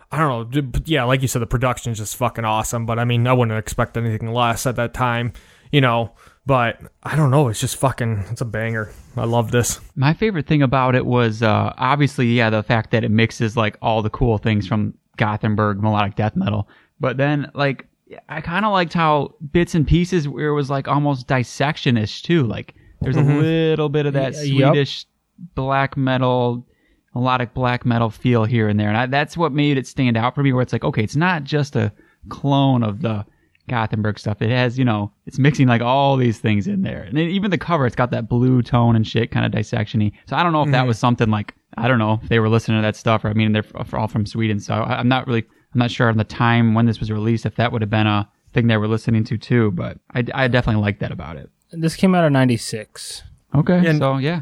I don't know, but yeah, like you said the production's just fucking awesome, but I mean I wouldn't expect anything less at that time, you know. But I don't know, it's just fucking it's a banger. I love this. My favorite thing about it was uh, obviously, yeah, the fact that it mixes like all the cool things from Gothenburg melodic death metal. But then, like, I kind of liked how bits and pieces where it was like almost dissectionish too. Like, there's a mm-hmm. little bit of that Y- yup. Swedish black metal, melodic black metal feel here and there, and I, that's what made it stand out for me. Where it's like, okay, it's not just a clone of the Gothenburg stuff. It has, you know, it's mixing like all these things in there. And then even the cover, it's got that blue tone and shit, kind of dissectiony. So I don't know if that mm-hmm. was something like, I don't know if they were listening to that stuff or I mean, they're all from Sweden. So I, I'm not really, I'm not sure on the time when this was released, if that would have been a thing they were listening to too. But I, I definitely like that about it. This came out in '96. Okay. And- so yeah.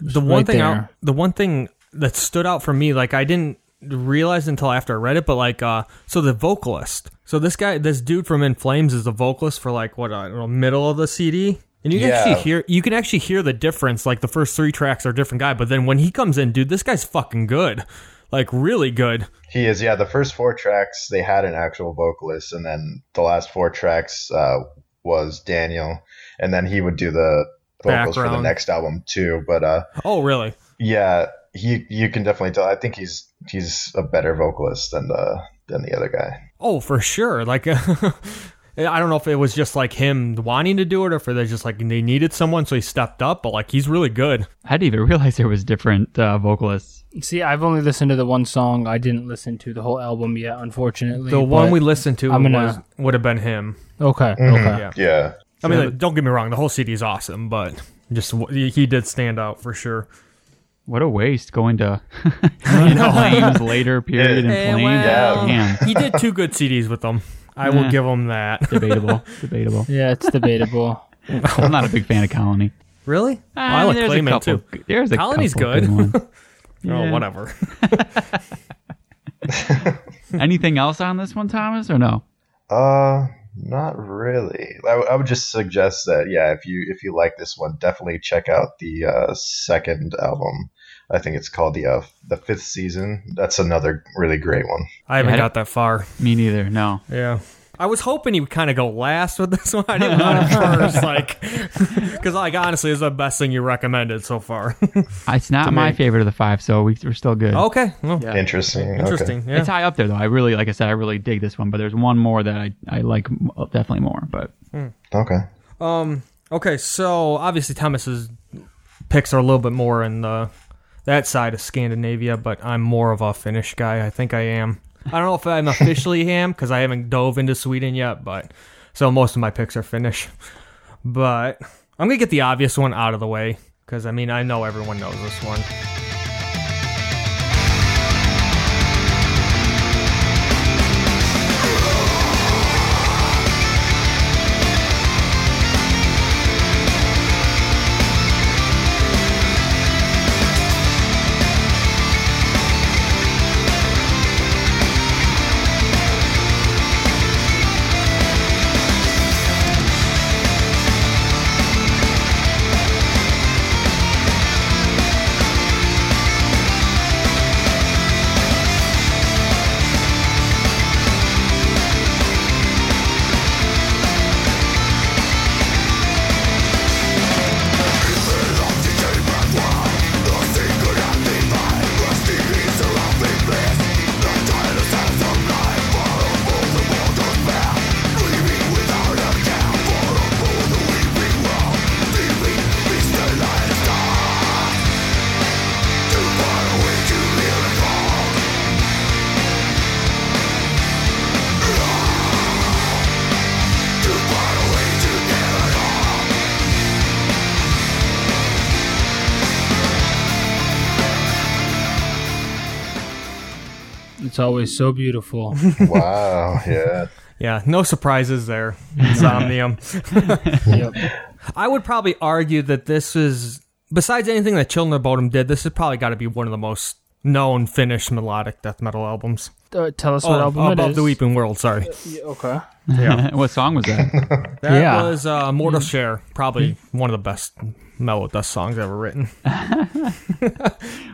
the one right thing I, there. the one thing that stood out for me like i didn't realize until after i read it but like uh so the vocalist so this guy this dude from in flames is the vocalist for like what i don't know middle of the cd and you can Yeah. actually hear you can actually hear the difference like the first three tracks are a different guy but then when he comes in dude this guy's fucking good like really good He is, yeah. The first four tracks they had an actual vocalist, and then the last four tracks uh, was Daniel, and then he would do the vocals for the next album too. But uh, oh really yeah, he you can definitely tell. I think he's he's a better vocalist than the than the other guy. oh for sure like I don't know if it was just like him wanting to do it or if they just like they needed someone so he stepped up, but like he's really good. I didn't even realize there was different uh, vocalists. See, I've only listened to the one song. I didn't listen to the whole album yet, unfortunately. The one we listened to I'm gonna- was would have been him. Okay. Okay. Yeah. Yeah, I mean, like, don't get me wrong, the whole CD is awesome, but just he he did stand out for sure. What a waste going to Flames later period in Flames. well. Damn. he did two good CDs with them. I will give him that. Debatable. Debatable. Yeah, it's debatable. I'm not a big fan of Colony. Really? Ah, I like there's a Clayman couple. too. There's a Colony's couple good. ones. Oh, Yeah. whatever. Anything else on this one, Thomas, or no? Uh, not really. I, w- I would just suggest that yeah, if you if you like this one, definitely check out the uh, second album. I think it's called the uh, the fifth season. That's another really great one. I haven't Yeah, I got that far. Me neither. No. Yeah. I was hoping he would kind of go last with this one. I didn't want it first, like, because like honestly, it's the best thing you recommended so far. It's not my favorite of the five, so we, we're still good. okay, well, Yeah. Interesting. okay. interesting. Yeah. It's high up there, though. I really, like I said, I really dig this one, but there's one more that I, I like definitely more. But Okay. Um. Okay. So obviously Thomas's picks are a little bit more in the that side of Scandinavia, but I'm more of a Finnish guy. I think I am. I don't know if I'm officially am because I haven't dove into Sweden yet, but so most of my picks are Finnish. But I'm gonna get the obvious one out of the way because I mean I know everyone knows this one. It's always so beautiful. Wow. Yeah. Yeah, no surprises there. Insomnium. yep. I would probably argue that this is, besides anything that Children of Bodom did, this has probably got to be one of the most known Finnish melodic death metal albums. Uh, tell us what Oh, album it above is. the Weeping World. Sorry. Yeah, okay. Yeah. what song was that? That Yeah. was uh, Mortal Share, probably one of the best melodeath songs ever written.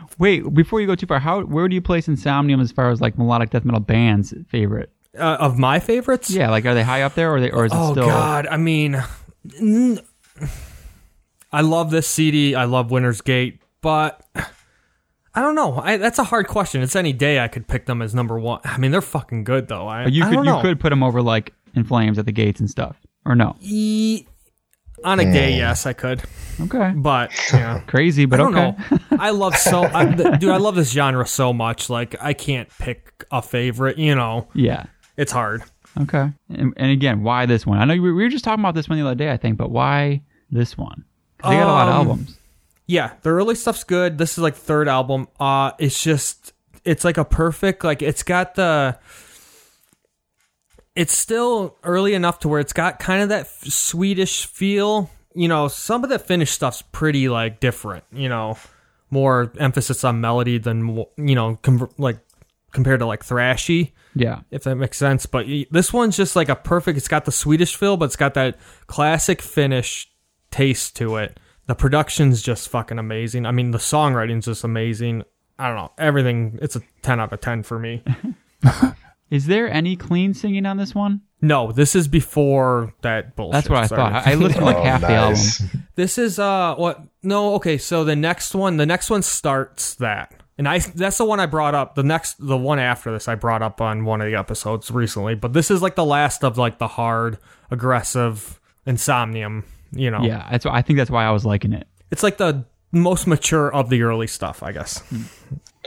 Wait, before you go too far, how where do you place Insomnium as far as like melodic death metal bands favorite? Uh, of my favorites, Yeah, like are they high up there, or they, or is it Oh still? God, I mean, I love this CD. I love Winter's Gate, but I don't know. I, that's a hard question. It's any day I could pick them as number one. I mean, they're fucking good though. I, But you I could you could put them over like in flames at the gates and stuff, or no? E- on a day, yes, I could, Okay, but yeah. crazy, but I don't okay. know. I love so, I, th- dude. I love this genre so much. Like, I can't pick a favorite. You know, yeah, it's hard. okay. And, and again, why this one? I know we were just talking about this one the other day, I think, but why this one? they got a lot of Um, albums. Yeah, the early stuff's good. This is like third album. Uh it's just it's like a perfect like it's got the it's still early enough to where it's got kind of that f- Swedish feel. You know, some of the Finnish stuff's pretty like different, you know, more emphasis on melody than you know, com- like compared to like thrashy Yeah, if that makes sense. But this one's just like a perfect. It's got the Swedish feel, but it's got that classic Finnish taste to it. The production's just fucking amazing. I mean, the songwriting's just amazing. I don't know everything. It's a ten out of ten for me. is there any clean singing on this one? no, this is before that bullshit. That's what I started. thought. I, I listened to like Oh, half the album. This is uh what? No, okay. So the next one, the next one starts that, and I that's the one I brought up. The next, the one after this, I brought up on one of the episodes recently. But this is like the last of like the hard, aggressive insomnium. You know, Yeah, that's why I think that's why I was liking it. it's like the most mature of the early stuff, I guess.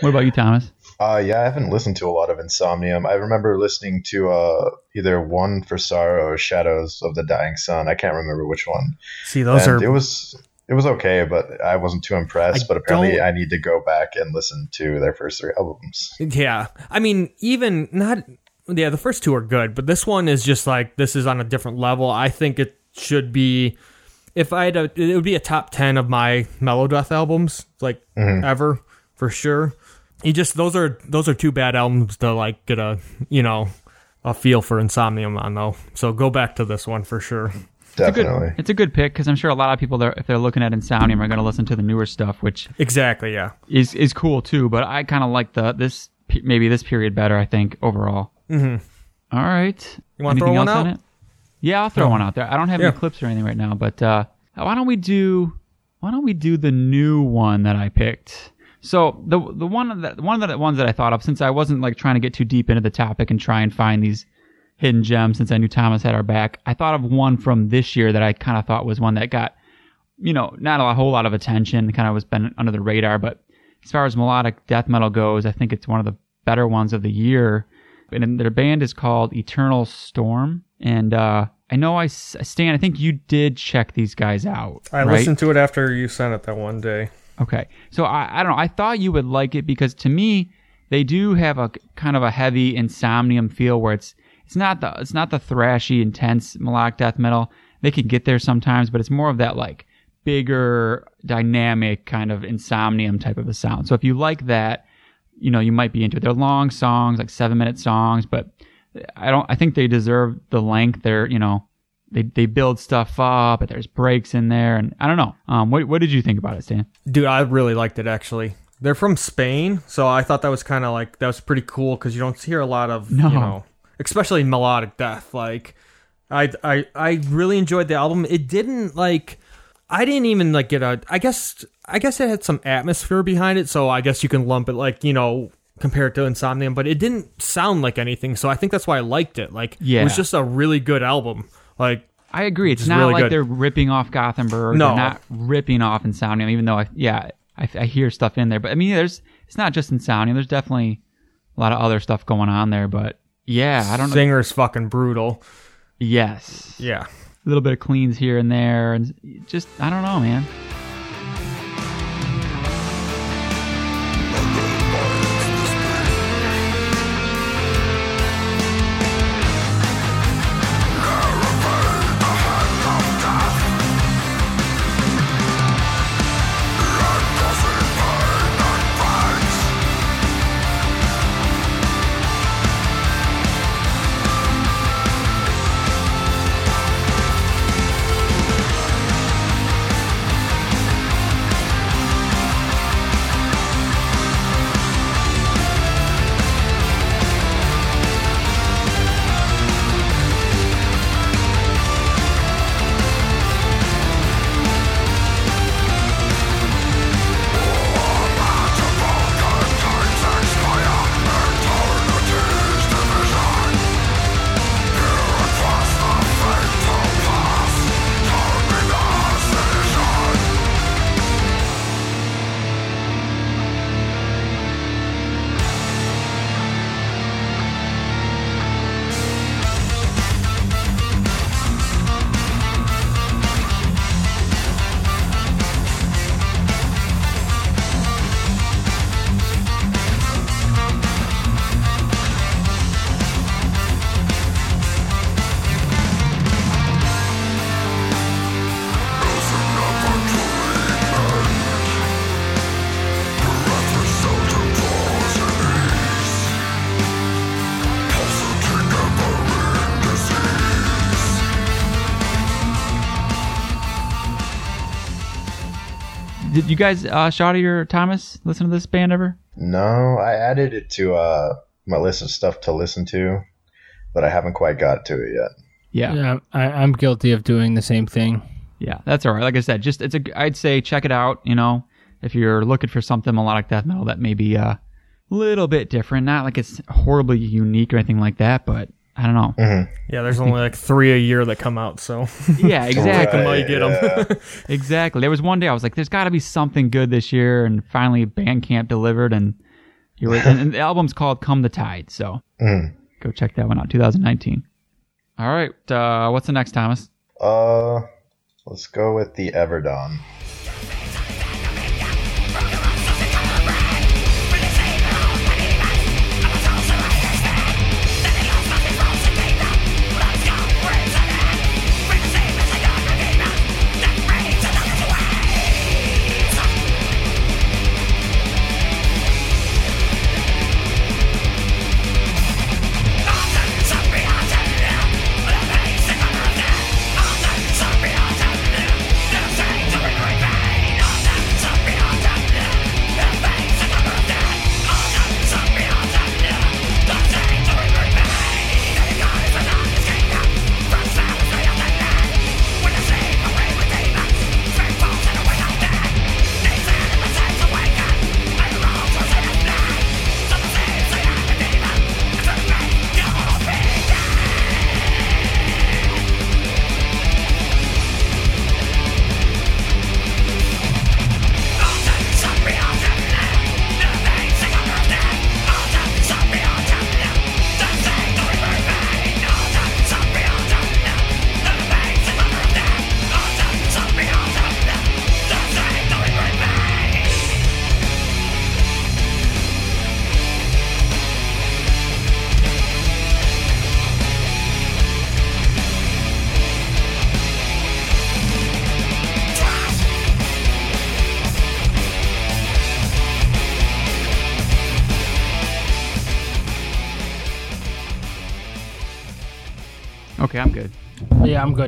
What about you, Thomas? Uh, yeah, I haven't listened to a lot of Insomnium. I remember listening to uh, either One for Sorrow or Shadows of the Dying Sun. I can't remember which one. See, those and are it was it was okay, but I wasn't too impressed. I but apparently, don't- I need to go back and listen to their first three albums. Yeah. I mean, even not yeah, the first two are good, but this one is just like this is on a different level. I think it should be if I had a it would be a top 10 of my Melodeath albums like ever for sure. You just those are those are two bad albums to like get a, you know, a feel for Insomnium on though. So go back to this one for sure. Definitely. It's a good pick because I'm sure a lot of people, there, if they're looking at Insomnium, are going to listen to the newer stuff, which Exactly, yeah. is is cool too. But I kind of like the this maybe this period better. I think overall. Mm-hmm. All right. You wanna throw Anything one else on it? Yeah, I'll throw one out there. I don't have Yeah. any clips or anything right now, but uh, why don't we do why don't we do the new one that I picked? So the the one that one of the ones that I thought of since I wasn't like trying to get too deep into the topic and try and find these hidden gems since I knew Thomas had our back. I thought of one from this year that I kind of thought was one that got you know not a whole lot of attention, kind of was been under the radar, but as far as melodic death metal goes, I think it's one of the better ones of the year. And their band is called Eternal Storm. And uh, I know I Stan, I think you did check these guys out. I right? listened to it after you sent it that one day. Okay. So I, I don't know. I thought you would like it because to me, they do have a kind of a heavy insomnium feel where it's it's not the it's not the thrashy, intense melodic death metal. They can get there sometimes, but it's more of that like bigger, dynamic kind of insomnium type of a sound. So if you like that, you know, you might be into it. They're long songs, like seven minute songs, but I don't I think they deserve the length. They're, you know, they they build stuff up, but there's breaks in there and I don't know. Um what what did you think about it, Stan? Dude, I really liked it actually. They're from Spain, so I thought that was kind of like that was pretty cool because you don't hear a lot of No. you know, especially melodic death. Like, I I I really enjoyed the album. It didn't like, I didn't even like get a. I guess I guess it had some atmosphere behind it, so I guess you can lump it like you know compare it to Insomnium, but it didn't sound like anything. So I think that's why I liked it. Like, it Yeah. was just a really good album. Like, I agree. It's not really like good. they're ripping off Gothenburg. No. They're not ripping off Insomnium, even though I, yeah, I, I hear stuff in there. But I mean, there's it's not just Insomnium. There's definitely a lot of other stuff going on there. But yeah, I don't know. singer's fucking brutal. Yes, Yeah. a little bit of cleans here and there, and just I don't know, man. Did you guys, uh, Shoddy or Thomas, listen to this band ever? No, I added it to uh, my list of stuff to listen to, but I haven't quite got to it yet. Yeah. yeah, Yeah, I, I'm guilty of doing the same thing. Yeah, that's all right. Like I said, just it's a. I'd say check it out. You know, if you're looking for something melodic death metal that may be a little bit different, not like it's horribly unique or anything like that, but I don't know. Yeah, there's only like three a year that come out, so Yeah, exactly. Right. might get 'em. yeah. Exactly. There was one day I was like, "There's got to be something good this year," and finally Bandcamp delivered, and here we and, and the album's called "Come the Tide." So Mhm. go check that one out. 2019. All right. Uh, what's the next, Thomas? Uh, let's go with the Everdawn.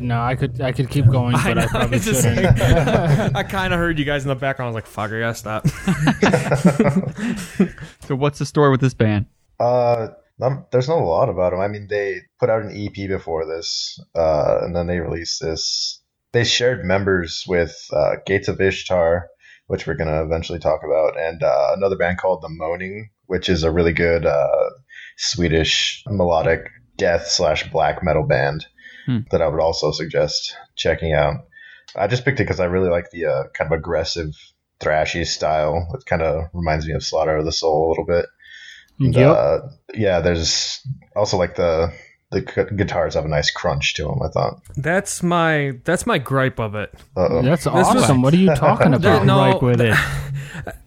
Yeah, I'm good now. I could I could keep going, but I, know, probably just- shouldn't. I kind of heard you guys in the background. I was like, "Fuck, I gotta stop." So what's the story with this band? Uh, not, there's not a lot about them. I mean, they put out an EP before this, uh, and then they released this. They shared members with uh, Gates of Ishtar, which we're gonna eventually talk about, and uh, another band called The Moaning, which is a really good uh, Swedish melodic death slash black metal band Hmm. that I would also suggest checking out. I just picked it because I really like the uh, kind of aggressive thrashy style. It kind of reminds me of Slaughter of the Soul a little bit. And, Yep. uh, yeah, there's also like the the guitars have a nice crunch to them. I thought. that's my that's my gripe of it. Uh-oh. That's was- awesome. What are you talking about? No, Right with it.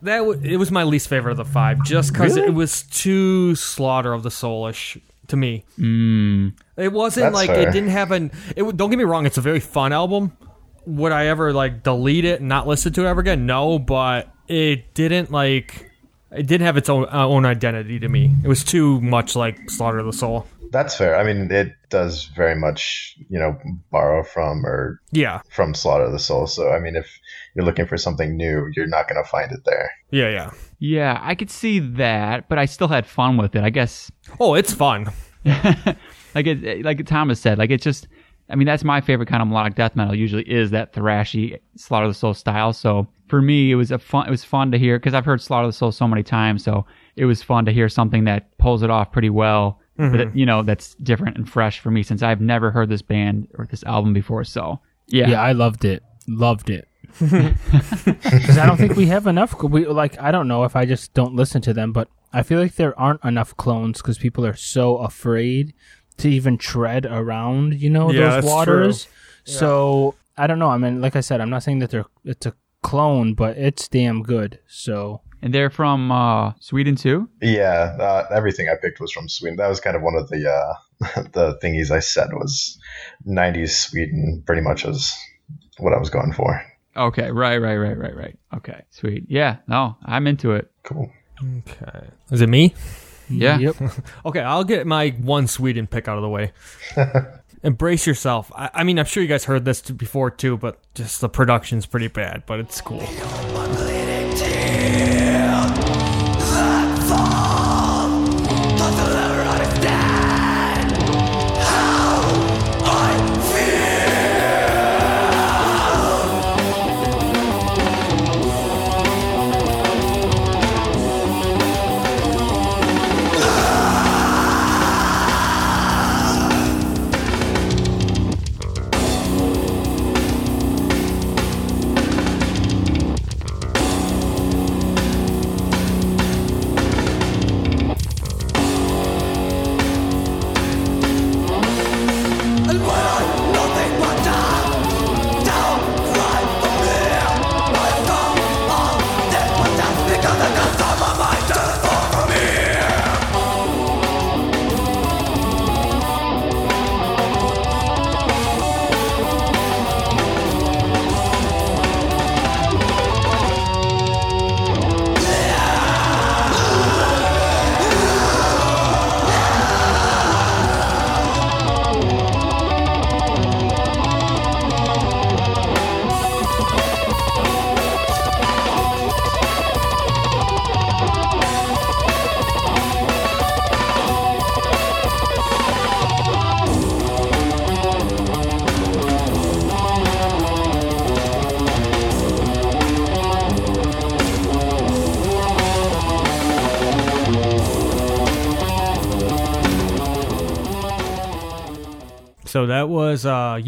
That w- it was my least favorite of the five, just because Really? it was too slaughter of the soulish to me. Mm, It wasn't That's like fair. it didn't have an. It don't get me wrong, it's a very fun album. Would I ever like delete it and not listen to it ever again? No, but it didn't like. It didn't have its own uh, own identity to me. It was too much like Slaughter of the Soul. That's fair. I mean, it does very much, you know, borrow from or Yeah, from Slaughter of the Soul. So, I mean, if you're looking for something new, you're not going to find it there. yeah, yeah. Yeah, I could see that, but I still had fun with it. I guess Oh, it's fun. like it, like Thomas said, like it's just. I mean, that's my favorite kind of melodic death metal. Usually, is that thrashy Slaughter of the Soul style. So for me, it was a fun. It was fun to hear because I've heard Slaughter of the Soul so many times. So it was fun to hear something that pulls it off pretty well. But it, you know, that's different and fresh for me since I've never heard this band or this album before. So yeah, Yeah, I loved it. Loved it. Because I don't think we have enough. We like I don't know if I just don't listen to them, but I feel like there aren't enough clones because people are so afraid to even tread around. You know Yeah, those that's waters. So I don't know. I mean, like I said, I'm not saying that they're it's a clone, but it's damn good. So and they're from uh, Sweden too. Yeah, uh, everything I picked was from Sweden. That was kind of one of the uh, the thingies I said was 90s Sweden. Pretty much was what I was going for. Okay, right, right, right, right, right. Okay, sweet. Yeah, no, I'm into it. Cool. Okay, is it me? Yeah. Yep. Okay, I'll get my one Sweden pick out of the way. Embrace yourself. I, I mean, I'm sure you guys heard this t- before too, but just the production's pretty bad, but it's cool.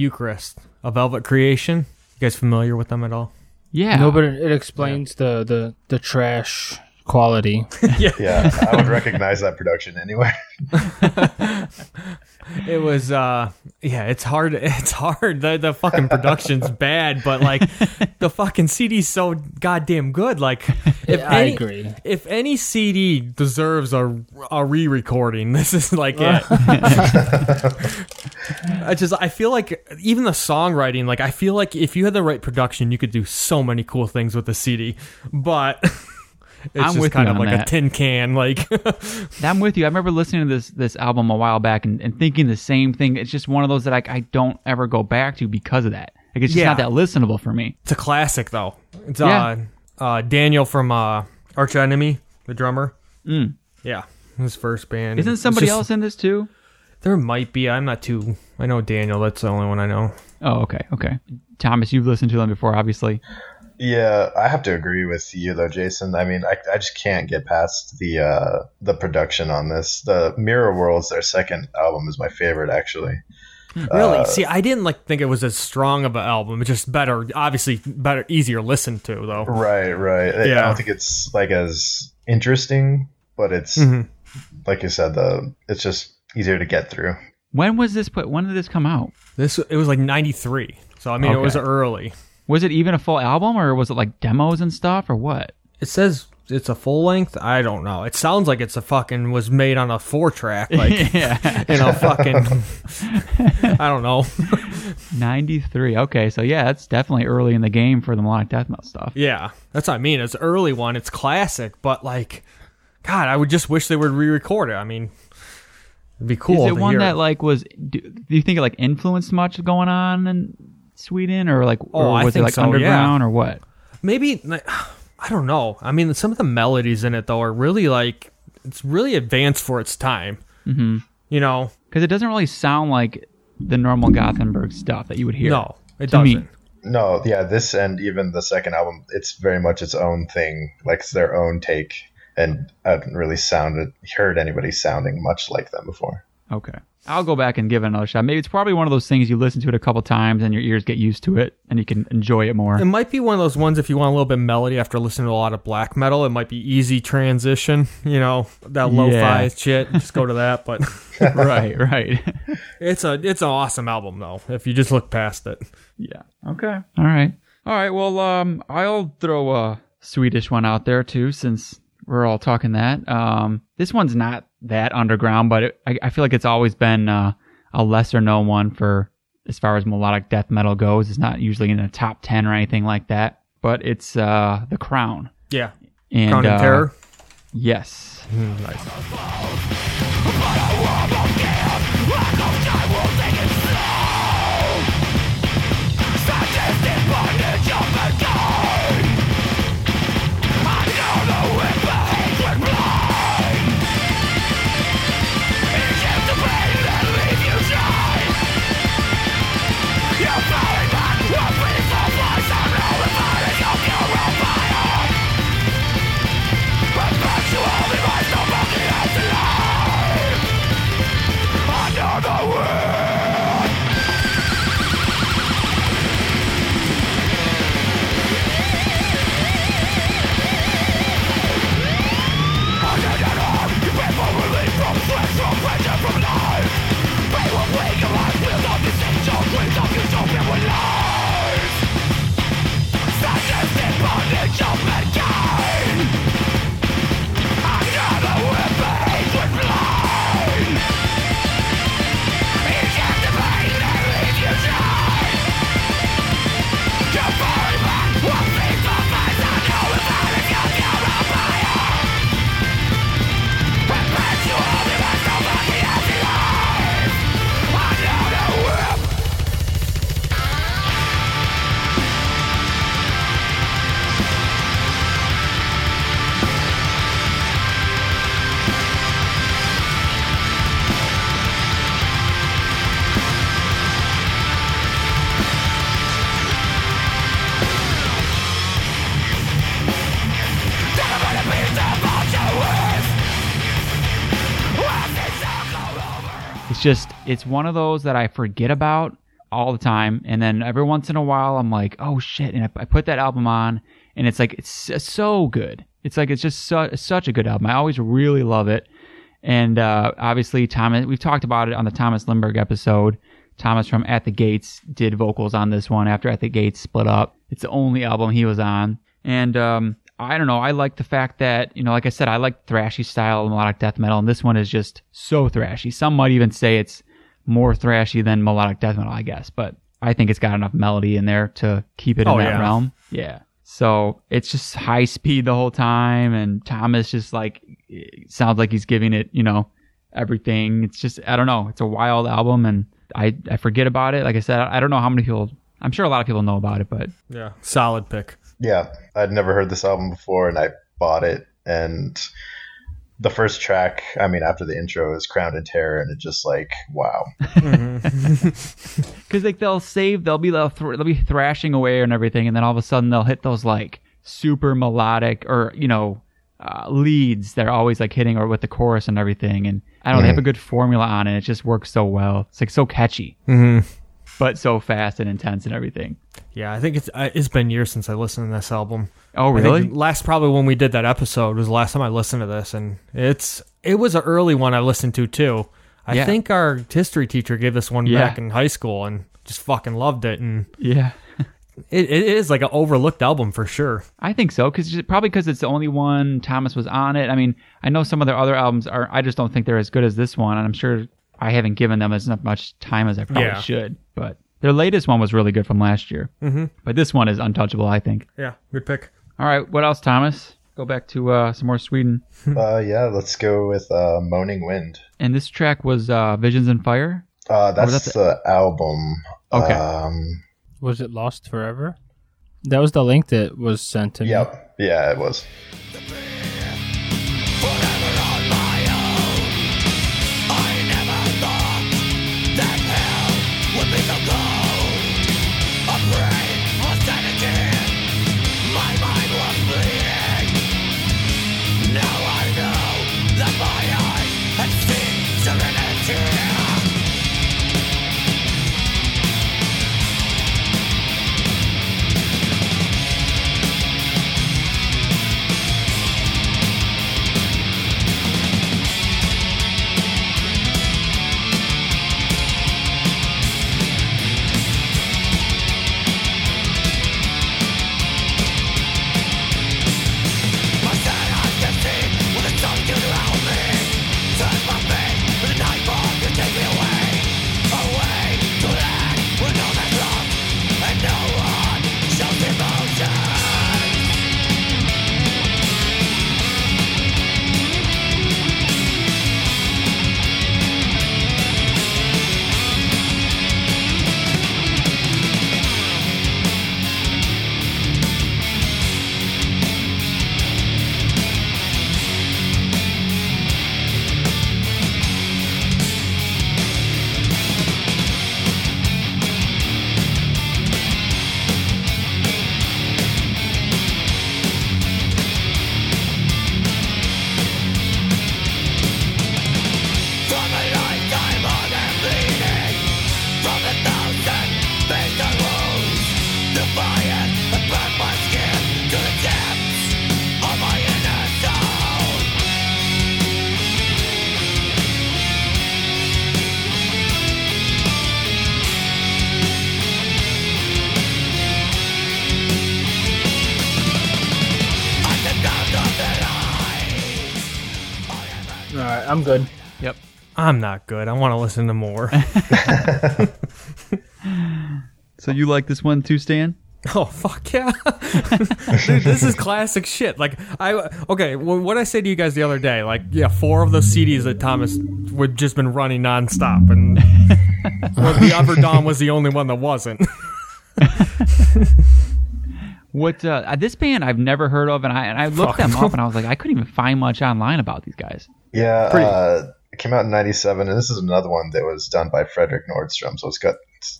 Eucharist, a Velvet Creation. You guys familiar with them at all? Yeah. No, but it, it explains the, the the trash quality. Yeah, yeah, I would recognize that production anywhere. It was uh yeah, it's hard it's hard. The the fucking production's bad, but like the fucking CD's so goddamn good. Like if I any, agree. If any CD deserves a a re-recording, this is like it. I just I feel like even the songwriting, like I feel like if you had the right production, you could do so many cool things with the CD. But it's I'm just kind of like a tin can, like I'm with you. I remember listening to this this album a while back and, and thinking the same thing. It's just one of those that I, I don't ever go back to because of that. Like it's just Yeah. not that listenable for me. It's a classic though. It's Yeah. uh, uh Daniel from uh Arch Enemy, the drummer. Mm. Yeah, his first band. Isn't somebody just- else in this too? There might be. I'm not too. I know Daniel. That's the only one I know. Oh, okay, okay. Thomas, you've listened to them before, obviously. Yeah, I have to agree with you though, Jason. I mean, I, I just can't get past the uh, the production on this. The Mirror Worlds, their second album, is my favorite actually. Really? Uh, See, I didn't like think it was as strong of an album. It's just better. Obviously, better, easier to listen to though. Right, right. Yeah. I don't think it's like as interesting, but it's Mhm. like you said, the it's just easier to get through. When was this put? When did this come out? This it was like '93. So I mean, it was early. Was it even a full album, or was it like demos and stuff, or what? It says it's a full length. I don't know. It sounds like it's a fucking was made on a four track, like yeah, you know, fucking. I don't know. ninety three. Okay, so yeah, that's definitely early in the game for the melodic death metal stuff. Yeah, that's what I mean. It's early one. It's classic, but like, God, I would just wish they would re-record it. I mean, it'd be cool. Is it one that like was? Do, do you think it like influenced much going on in Sweden, or like, Oh, or I was it think like so, underground, or what? maybe? Like, I don't know. I mean, some of the melodies in it though are really like it's really advanced for its time. Mm-hmm. You know, Because it doesn't really sound like the normal Gothenburg stuff that you would hear. no, it me. doesn't. No, yeah, this and even the second album, it's very much its own thing, like it's their own take. And I haven't really sounded heard anybody sounding much like them before. Okay. I'll go back and give it another shot. Maybe it's probably one of those things you listen to it a couple times and your ears get used to it and you can enjoy it more. It might be one of those ones if you want a little bit of melody after listening to a lot of black metal. It might be easy transition. You know that lo-fi Yeah. shit. Just go to that. But right, right. it's a it's an awesome album though. If you just look past it. yeah. Okay. All right. All right. Well, um, I'll throw a Swedish one out there too, since we're all talking that. Um, this one's not that underground, but it, I, I feel like it's always been uh, a lesser known one for as far as melodic death metal goes. It's not usually in the top ten or anything like that, but it's uh, the Crown. Yeah. And, Crown and uh, Terror. Yes. Sadistic bondage just it's one of those that I forget about all the time, and then every once in a while I'm like, oh shit, and I, I put that album on, and it's like it's so good. It's like it's just su- such a good album. I always really love it, and uh, obviously Thomas. We've talked about it on the Thomas Lindberg episode. Thomas from At the Gates did vocals on this one after At the Gates split up. It's the only album he was on, and um, I don't know. I like the fact that you know, like I said, I like thrashy style melodic death metal, and this one is just so thrashy. Some might even say it's more thrashy than melodic death metal, I guess, but I think it's got enough melody in there to keep it in Oh, that yeah. realm. Yeah. So it's just high speed the whole time, and Thomas just like sounds like he's giving it, you know, everything. It's just I don't know. It's a wild album, and I I forget about it. Like I said, I don't know how many people. I'm sure a lot of people know about it, but Yeah, solid pick. Yeah, I'd never heard this album before, and I bought it. And the first track, I mean, after the intro, is "Crowned in Terror," and it's just like, wow. because like they'll save, they'll be they'll, thr they'll be thrashing away and everything, and then all of a sudden they'll hit those like super melodic or you know uh, leads. They're always like hitting or with the chorus and everything, and I don't know they have a good formula on it. It just works so well. It's like so catchy, Mm-hmm. but so fast and intense and everything. Yeah, I think it's uh, it's been years since I listened to this album. Oh really? last probably when we did that episode was the last time I listened to this, and it's it was an early one I listened to too. I Yeah. think our history teacher gave this one Yeah. back in high school and just fucking loved it, and Yeah. it, it is like an overlooked album for sure. I think so, because probably because it's the only one Thomas was on it. I mean, I know some of their other albums are. I just don't think they're as good as this one, and I'm sure I haven't given them as much time as I probably Yeah. should. But their latest one was really good from last year. Mm-hmm. But this one is untouchable, I think. Yeah, good pick. All right, what else, Thomas? Go back to uh, some more Sweden. uh, yeah, let's go with uh, "Moaning Wind." And this track was uh, Visions in Fear. Uh, that's that's the album. Okay. Um, Was it Lost Forever? That was the link that was sent to me. yep. Yeah, it was. I'm good. Yep. I'm not good. I want to listen to more. So you like this one too, Stan? Oh fuck yeah, dude! This is classic shit. Like I okay, well, what I said to you guys the other day, like yeah, four of those CDs that Thomas would just been running nonstop, and well, the other Dom was the only one that wasn't. What uh, this band I've never heard of, and I and I looked Fuck. them up, and I was like, I couldn't even find much online about these guys. Yeah, Pretty- uh, it came out in '97, and this is another one that was done by Fredrik Nordstrom. So it's got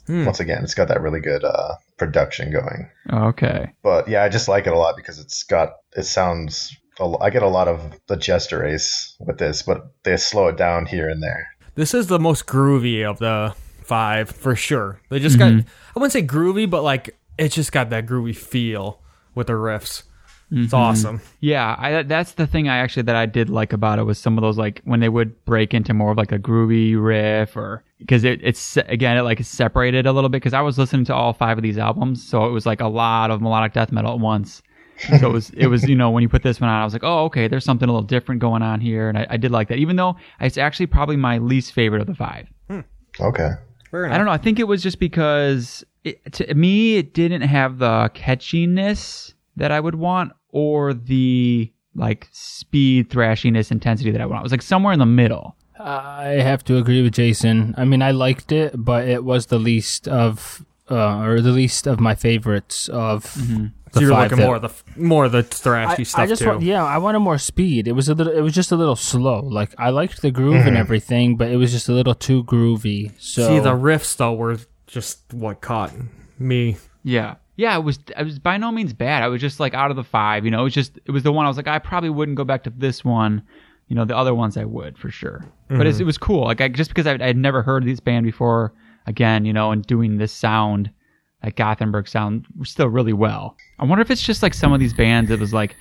Hmm. once again, it's got that really good uh, production going. Okay. But yeah, I just like it a lot because it's got it sounds. I get a lot of the Jester Race with this, but they slow it down here and there. this is the most groovy of the five for sure. They just got I wouldn't say groovy, but like it's just got that groovy feel with the riffs. It's mm-hmm. awesome. Yeah, I, that's the thing I actually that I did like about it was some of those like when they would break into more of like a groovy riff or because it, it's again it like separated a little bit because I was listening to all five of these albums, so it was like a lot of melodic death metal at once. so it was it was you know when you put this one on, I was like, oh okay, there's something a little different going on here, and I, I did like that, even though it's actually probably my least favorite of the five. Hmm. Okay. Fair I don't know. I think it was just because it, to me it didn't have the catchiness that I would want or the like speed thrashiness intensity that I want. It was like somewhere in the middle. I have to agree with Jason. I mean, I liked it, but it was the least of, uh, or the least of my favorites of the So you're five looking that- more of the more of the thrashy I, stuff I just too. want, yeah, I wanted more speed. It was a little, it was just a little slow. Like I liked the groove and everything, but it was just a little too groovy. So See, the riffs though were just what caught me. Yeah. Yeah, it was it was by no means bad. I was just like out of the five, you know, it was just it was the one I was like, I probably wouldn't go back to this one. You know, the other ones I would for sure. But it's, mm-hmm. it was cool. Like I, just because I, I had never heard this band before, again, you know, and doing this sound, like Gothenburg sound, still really well. I wonder if it's just like some of these bands. It was like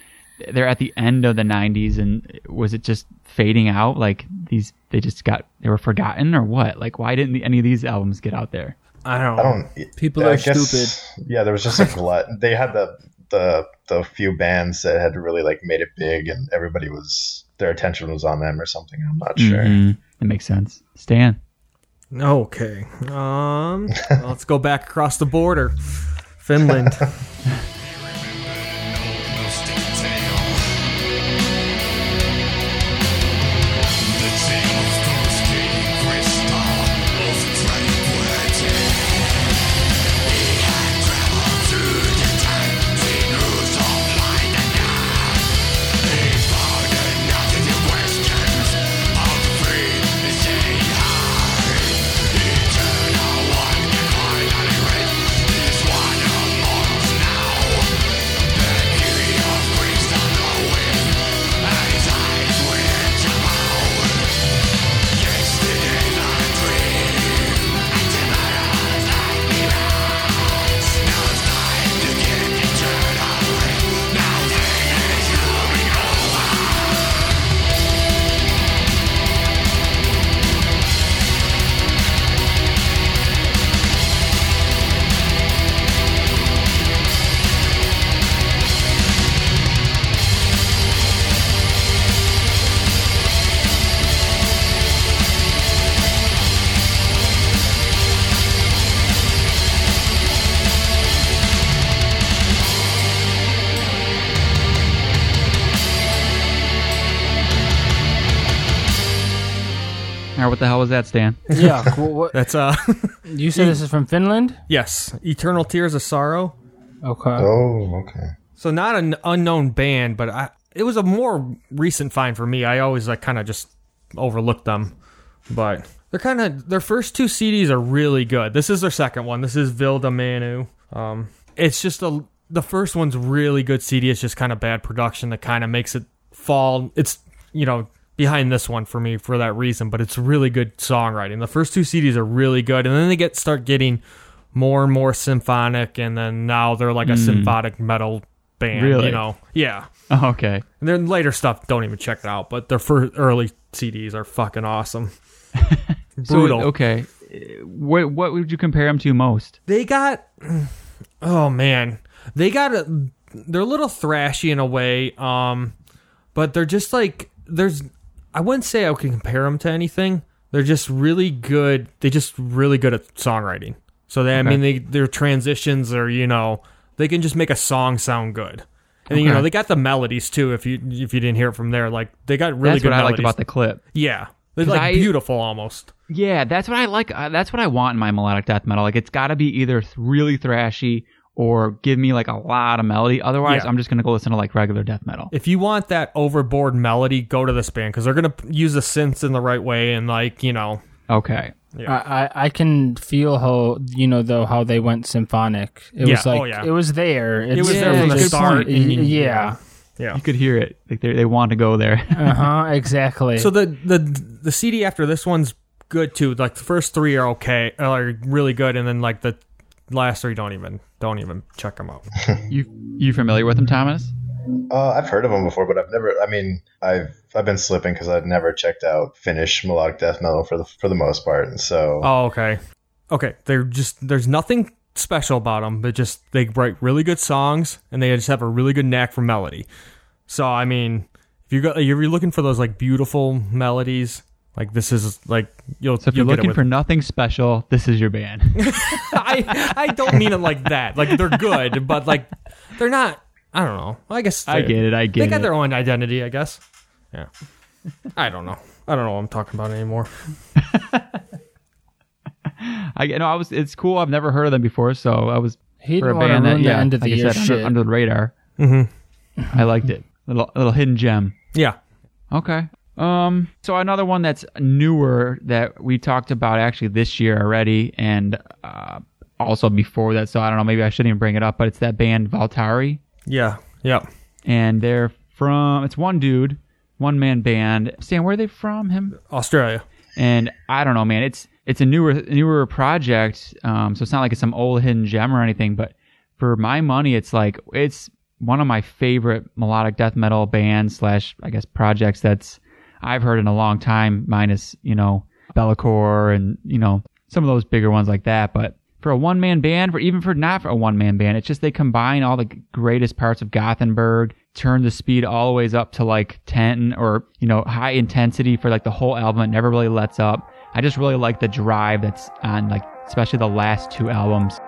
they're at the end of the '90s, and was it just fading out? Like these, they just got they were forgotten, or what? Like why didn't any of these albums get out there? I don't. I don't. People I are guess- stupid. Yeah, there was just a glut. They had the the the few bands that had really like made it big, and everybody was their attention was on them or something. I'm not sure. Mhm. That makes sense. Stan. Okay. Um, let's go back across the border. Finland. what the hell was that, Stan? yeah. cool. What, That's uh, you said this is from Finland? yes, Eternal Tears of Sorrow. Okay. Oh, okay. So not an unknown band, but I it was a more recent find for me. I always like kind of just overlooked them, but they're kind of their first two CDs are really good. This is their second one. This is Vilda Manu. Um, it's just a the first one's really good CD. It's just kind of bad production that kind of makes it fall. It's you know behind this one for me for that reason, but it's really good songwriting. The first two CDs are really good, and then they get start getting more and more symphonic, and then now they're like a symphonic metal band. Really? You know, yeah. Oh, okay. And then later stuff, don't even check it out. But their first early CDs are fucking awesome. So, Brutal. okay. Uh, What what would you compare them to most? They got, oh man, they got a. They're a little thrashy in a way, um, but they're just like there's. I wouldn't say I can compare them to anything. They're just really good. They just really good at songwriting. So they, I mean, they their transitions are you know they can just make a song sound good. And you know they got the melodies too. If you if you didn't hear it from there, like they got really That's good what I liked about the clip. Yeah, they're like I- beautiful almost. Yeah, that's what I like. Uh, that's what I want in my melodic death metal. Like it's got to be either th- really thrashy or give me like a lot of melody. Otherwise, Yeah. I'm just gonna go listen to like regular death metal. If you want that overboard melody, go to this band because they're gonna use the synths in the right way and like you know. Okay. I, I I can feel how you know though how they went symphonic. It Yeah, was like oh, yeah. it was there. It was there from the start, and you- yeah. Yeah. You could hear it. Like they they want to go there. Uh huh. Exactly. So the the the CD after this one's good too. Like the first three are okay, are really good, and then like the last three don't even don't even check them out. You you familiar with them, Thomas? Uh, I've heard of them before, but I've never. I mean, I've I've been slipping because I've never checked out Finnish melodic death metal for the for the most part, and so Oh, okay, okay. They're just there's nothing special about them, but just they write really good songs, and they just have a really good knack for melody. So I mean, if you go, if you're looking for those like beautiful melodies, like this is like you'll. So if you're you'll looking with- for nothing special, this is your band. I I don't mean it like that. Like they're good, but like they're not. I don't know. I guess I get it. I get. They got it. their own identity, I guess. Yeah. I don't know. I don't know what I'm talking about anymore. I get no. I was. It's cool. I've never heard of them before, so I was He for a didn't want to band that the yeah, end of the like year I said, under, under the radar. Mm-hmm. I liked it. Little little hidden gem. Yeah. Okay. Um. So another one that's newer that we talked about actually this year already, and uh, also before that. So I don't know. Maybe I shouldn't even bring it up, but it's that band Valtari, Yeah. Yeah. and they're from. It's one dude, one man band. Sam, where are they from? Him. Australia. and I don't know, man. It's it's a newer newer project, um, so it's not like it's some old hidden gem or anything. But for my money, it's like it's one of my favorite melodic death metal bands slash I guess projects that's I've heard in a long time. Minus you know Bellacore and you know some of those bigger ones like that, but. For a one man band, for even for not for a one man band, it's just they combine all the greatest parts of Gothenburg, turn the speed all the ways up to like 10 or, you know, high intensity for like the whole album. It never really lets up. I just really like the drive that's on like, especially the last two albums.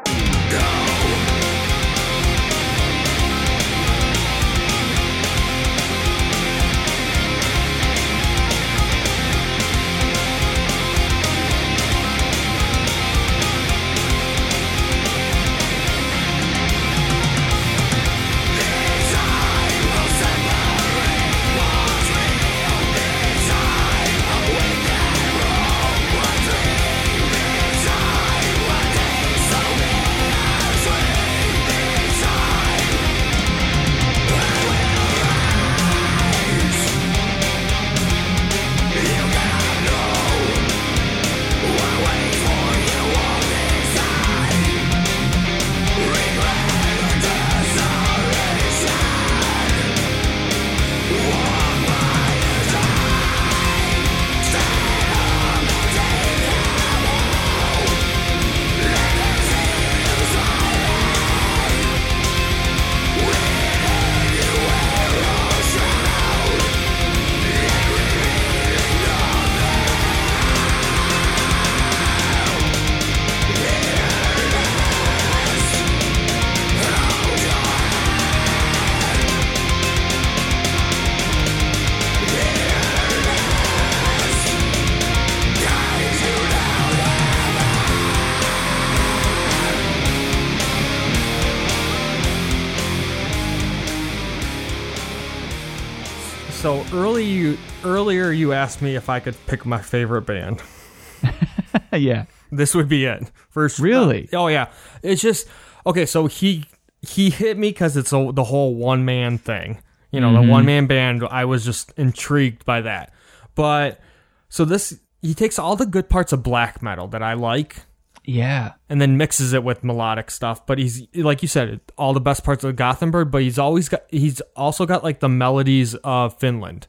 Asked me if I could pick my favorite band. yeah. This would be it. First, Really? Uh, oh yeah. It's just okay. So he he hit me because it's a, the whole one man thing. You know, the mm-hmm. one man band. I was just intrigued by that. But so this he takes all the good parts of black metal that I like Yeah. and then mixes it with melodic stuff. But he's like you said, all the best parts of Gothenburg. But he's always got he's also got like the melodies of Finland.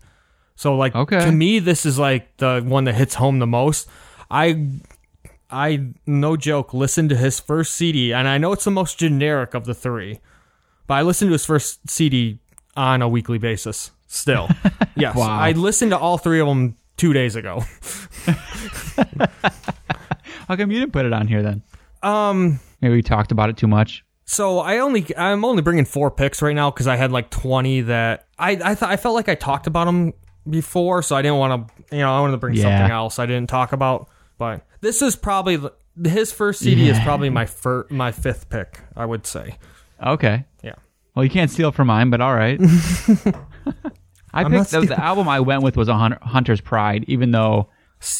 So like Okay. to me, this is like the one that hits home the most. I I no joke listened to his first CD, and I know it's the most generic of the three, but I listened to his first CD on a weekly basis. Still, yes, Wow. I listened to all three of them two days ago. How come you didn't put it on here then? Um. Maybe we talked about it too much. So I only I'm only bringing four picks right now because I had like 20 that I I thought I felt like I talked about them before, so I didn't want to you know I wanted to bring Yeah. something else I didn't talk about. But this is probably the- his first CD is probably my fir- my fifth pick. I would say. Okay. Yeah. Well, you can't steal from mine, but all right. I I'm picked the, the stealing. album I went with was a Hun- Hunter's Pride, even though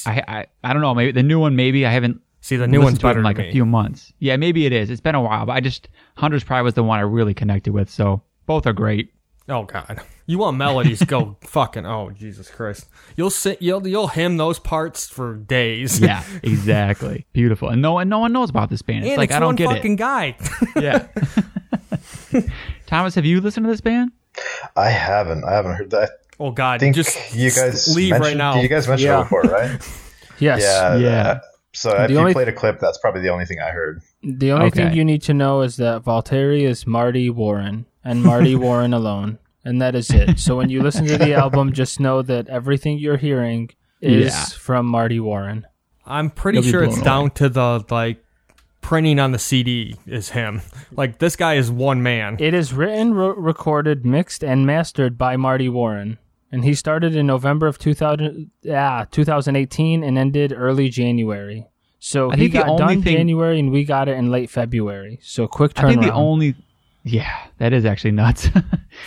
I, I I don't know maybe the new one maybe I haven't See, the new listened one's to it better in like me. a few months. Yeah, maybe it is. It's been a while, but I just Hunter's Pride was the one I really connected with. So both are great. Oh God, you want melodies? Go fucking. Oh Jesus Christ, you'll sit. You'll you'll hymn those parts for days. Yeah, exactly. Beautiful. And no one no one knows about this band. It's and like it's I don't one get fucking it. guy. Yeah. Thomas, have you listened to this band? I haven't. I haven't heard that. oh I God, think just you guys leave right now. You guys mentioned Yeah. it before, right? Yes. yeah. Yeah. that- so if The you only- played a clip, that's probably the only thing I heard. The only thing you need to know is that Valtteri is Marty Warren and Marty Warren alone. And that is it. So when you listen to the album, just know that everything you're hearing is Yeah. from Marty Warren. I'm pretty You'll sure it's blown down to the like printing on the CD is him. Like this guy is one man. It is written, ro- recorded, mixed, and mastered by Marty Warren. And he started in November of 2000, ah, 2018 and ended early January. So I he got done thing- January and we got it in late February. So quick turnaround. I think the only Yeah, that is actually nuts.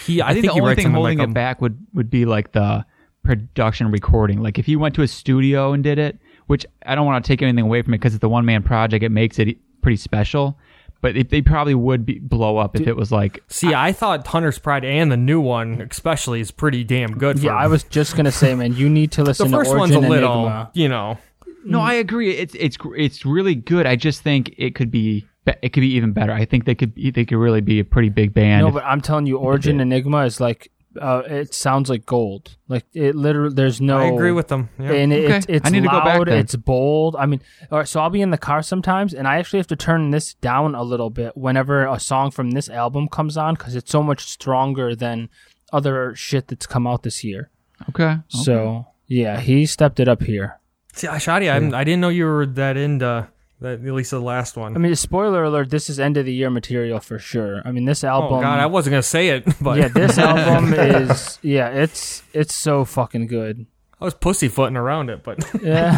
He, I, I, think, think, the he only thing holding like it back would, would be like the production recording. Like if he went to a studio and did it, which I don't want to take anything away from it because it's a one man project, it makes it pretty special. But it, they probably would be, blow up if it was like See, I thought Hunter's Pride and the new one, especially, is pretty damn good. For Yeah, I was just gonna say, man, you need to listen. To the first to one's a little, Enigma. you know. No, I agree. It's it's it's really good. I just think it could be be- it could be even better. I think they could be- they could really be a pretty big band. No, if- but I'm telling you, Origin Enigma is like, uh, it sounds like gold. Like it literally, there's no. I agree with them. Yeah. And Okay. it's it's I need to go loud, back then. it's bold. I mean, all right, so I'll be in the car sometimes, and I actually have to turn this down a little bit whenever a song from this album comes on because it's so much stronger than other shit that's come out this year. okay. So yeah, he stepped it up here. See, Shadi, I, I didn't know you were that into that. At least the last one. I mean, spoiler alert: this is end of the year material for sure. I mean, this album. oh album. God, I wasn't gonna say it, but yeah, this album is yeah, it's it's so fucking good. I was pussyfooting around it. But Yeah.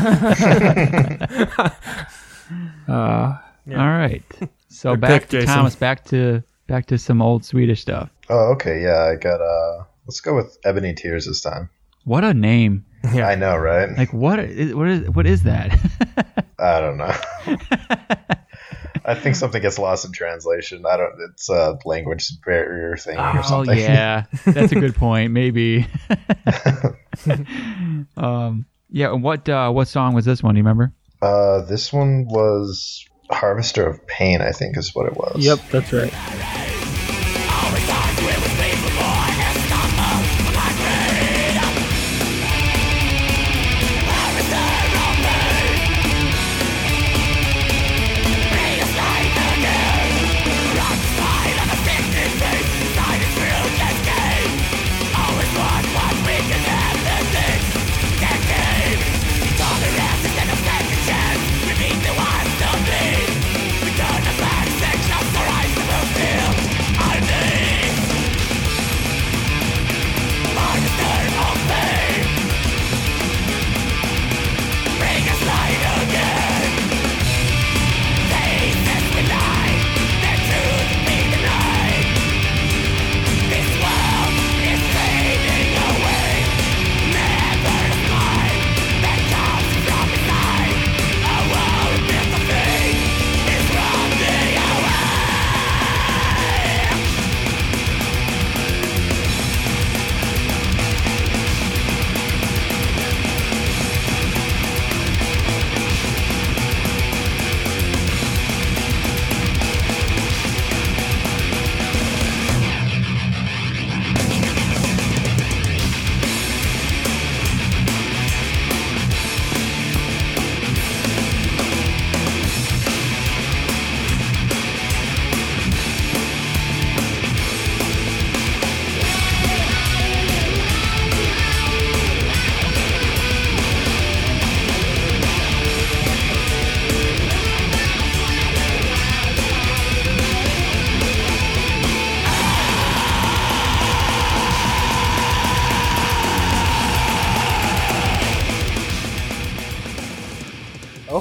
uh, Yeah. All right. So Good back pick, to Jason. Thomas. Back to back to some old Swedish stuff. Oh, okay. Yeah, I got. Uh, let's go with Ebony Tears this time. What a name! yeah, I know, right? Like what is what is what is that? I don't know. I think something gets lost in translation. I don't. It's a language barrier thing or oh something. yeah, that's a good point. Maybe. um. Yeah. and What uh, what song was this one? Do you remember? Uh, this one was Harvester of Pain. I think is what it was. yep, that's right.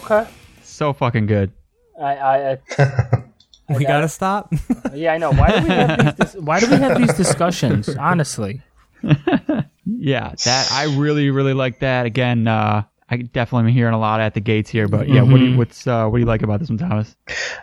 Okay. So fucking good. I, I, I we gotta stop. yeah, I know. Why do we have these? Dis- why do we have these discussions? Honestly, Yeah, that I really really like that. Again, uh, I definitely am hearing a lot at the gates here. But yeah, what do you, what's uh, what do you like about this one, Thomas?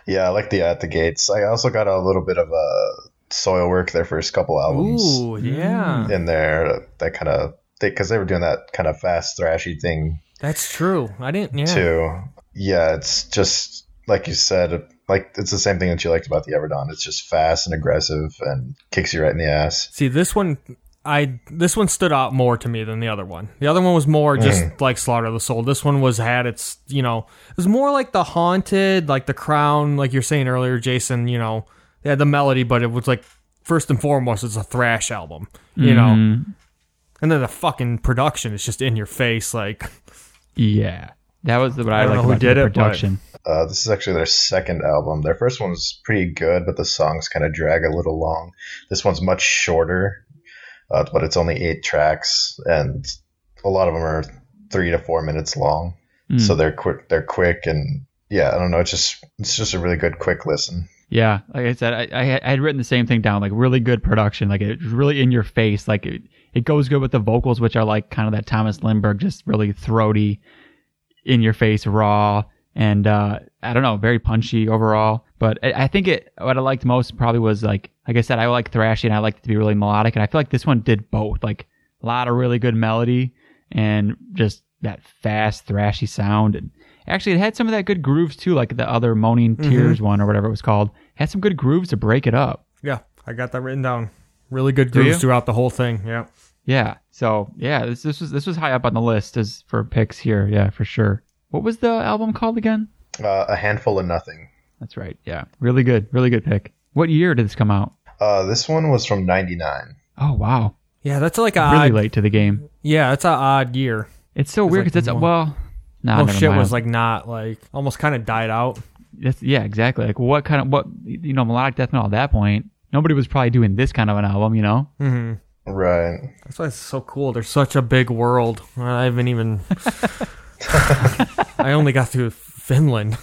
Yeah, I like the at the gates. I also got a little bit of a Soilwork their first couple albums Ooh, yeah. in there. That kind of because they, were doing that kind of fast thrashy thing That's true. I didn't. Yeah. too. Yeah, it's just like you said, like it's the same thing that you liked about the Everdon. It's just fast and aggressive and kicks you right in the ass. See, this one, I this one stood out more to me than the other one. The other one was more just Mm. like Slaughter of the Soul. This one was had its, you know, it was more like the Haunted, like the Crown, like you're saying earlier, Jason. You know, they had the melody, but it was like first and foremost, it's a thrash album. You know, Mhm. and then the fucking production is just in your face, like. Yeah, that was what I, I don't liked know who did the it, but- production. Uh, this is actually their second album. Their first one was pretty good, but the songs kind of drag a little long. This one's much shorter, uh, but it's only eight tracks, and a lot of them are three to four minutes long. Mm. So they're quick. They're quick, and yeah, I don't know. It's just it's just a really good quick listen. Yeah, like I said, I, I had- I had written the same thing down. Like really good production, like it's really in your face. Like it, it goes good with the vocals, which are like kind of that Thomas Lindberg, just really throaty, in your face, raw, and uh, I don't know, very punchy overall. But I, I think it what I liked most probably was like like I said, I like thrashy and I like it to be really melodic, and I feel like this one did both. Like a lot of really good melody and just that fast thrashy sound and actually it had some of that good grooves too like the other moaning tears one or whatever it was called had some good grooves to break it up Yeah, I got that written down. Really good grooves throughout the whole thing. Yeah. Yeah so yeah this, this was this was high up on the list as for picks here yeah for sure what was the album called again Uh, a handful of nothing. that's right yeah really good really good pick what year did this come out Uh, this one was from '99. oh wow Yeah, that's like a really odd, late to the game Yeah, that's an odd year. it's so weird like because it's one- well no Most shit was like not like almost kind of died out. That's, yeah, exactly. Like what kind of what you know melodic death metal at that point? Nobody was probably doing this kind of an album, you know. hmm Right. That's why it's so cool. There's such a big world. I haven't even. I only got through Finland.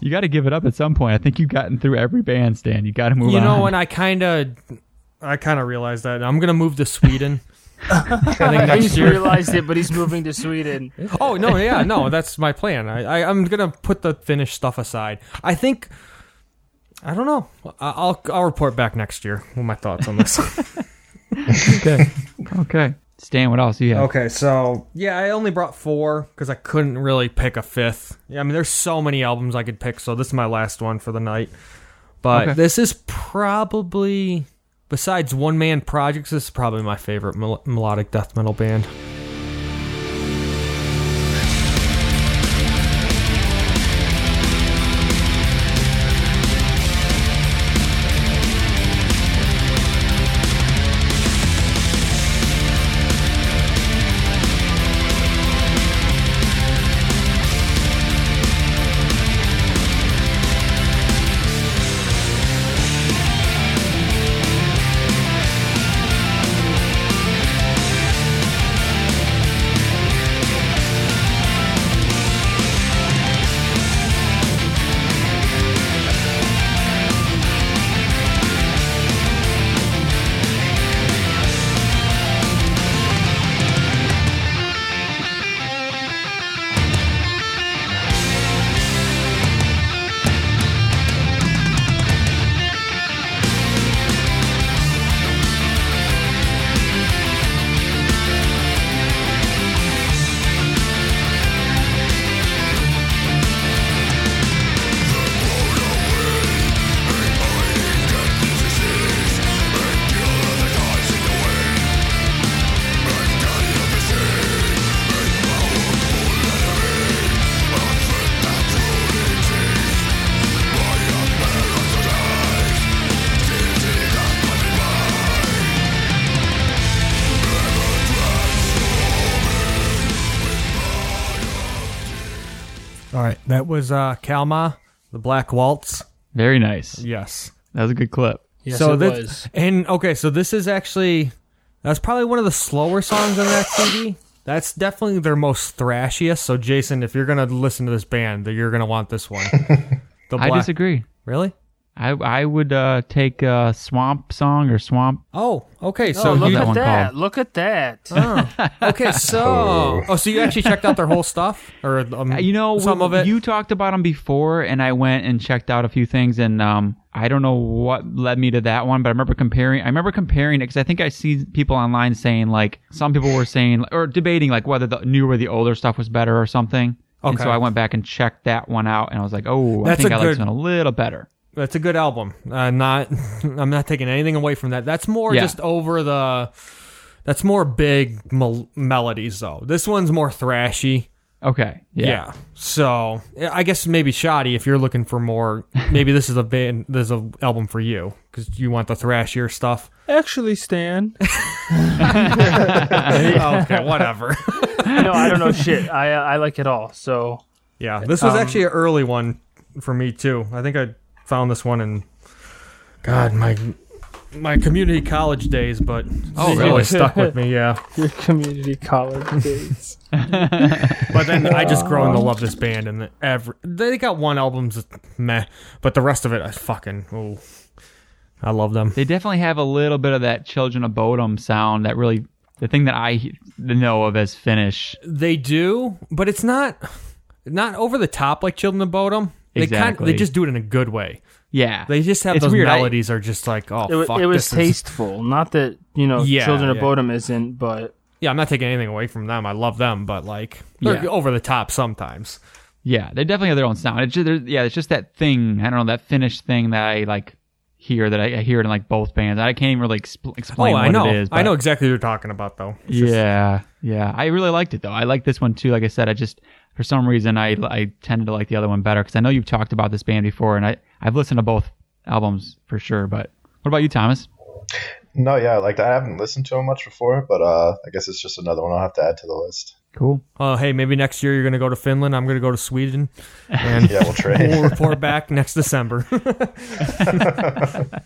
You got to give it up at some point. I think you've gotten through every bandstand. You got to move you on. know, and I kind of, I kind of realized that I'm gonna move to Sweden. I think next He's year. realized it, but he's moving to Sweden. Oh no, yeah, no, that's my plan. I, I I'm gonna put the Finnish stuff aside. I think. I don't know. I- I'll I'll report back next year with my thoughts on this. okay, okay. Stan, what else do you have? Okay, so yeah, I only brought four because I couldn't really pick a fifth. Yeah, I mean, there's so many albums I could pick, so this is my last one for the night. But Okay. this is probably, besides One Man Projects, this is probably my favorite mel- melodic death metal band. That was uh, Kalmah, the Black Waltz. Very nice. Yes. That was a good clip. Yes, so it this, was. And okay, so this is actually that's probably one of the slower songs on that CD. That's definitely their most thrashiest. So Jason, if you're gonna listen to this band, then you're gonna want this one. The I disagree. Really? I I would uh, take uh, Swampsong or Swamp. Oh, okay. So So look you, look that at that! Look at that! oh, okay. So Oh. oh, so you actually checked out their whole stuff, or um, Uh, You know, some we- of it? you talked about them before, and I went and checked out a few things, and um, I don't know what led me to that one, but I remember comparing. I remember comparing it because I think I see people online saying like some people were saying or debating like whether the newer or the older stuff was better or something. Okay. And so I went back and checked that one out, and I was like, oh, I That's think a I like this good- one a little better. That's a good album. Uh, not, I'm not taking anything away from that. That's more Yeah. just over the. That's more big mel- melodies though. This one's more thrashy. Okay, Yeah. yeah, So I guess maybe shoddy if you're looking for more. Maybe this is a band. This is a album for you because you want the thrashier stuff. Actually, Stan. okay, whatever. no, I don't know shit. I uh, I like it all. So yeah, this was Um, actually an early one for me too. I think I found this one in God my my community college days, but Oh, it really? stuck with me. Yeah. your community college days. But then I just grown to love this band, and every they got one album's meh, but the rest of it I fucking oh, I love them. They definitely have a little bit of that Children of Bodom sound. That really, the thing that I know of as Finnish. They do, but it's not not over the top like Children of Bodom. They kind Exactly. they just do it in a good way. Yeah, They just have It's those weird. I- melodies are just like oh It, fuck. it was this is- tasteful. Not that you know, Yeah, Children of yeah. Bodom isn't, but yeah, I'm not taking anything away from them. I love them, but like they're Yeah. over the top sometimes. Yeah, they definitely have their own sound. It's just, yeah, it's just that thing. I don't know that Finnish thing that I like hear that I, I hear it in like both bands. I can't even really expl- explain oh, what I know. it is. I know exactly what you're talking about though. It's just- Yeah, yeah. I really liked it though. I like this one too. Like I said, I just for some reason I I tended to like the other one better because I know you've talked about this band before, and I I've listened to both albums for sure. But what about you, Thomas? No, yeah, like I haven't listened to them much before, but uh, I guess it's just another one I'll have to add to the list. Cool. Oh, hey, maybe next year you're going to go to Finland. I'm going to go to Sweden, and Yeah, we'll trade. we'll report back next December.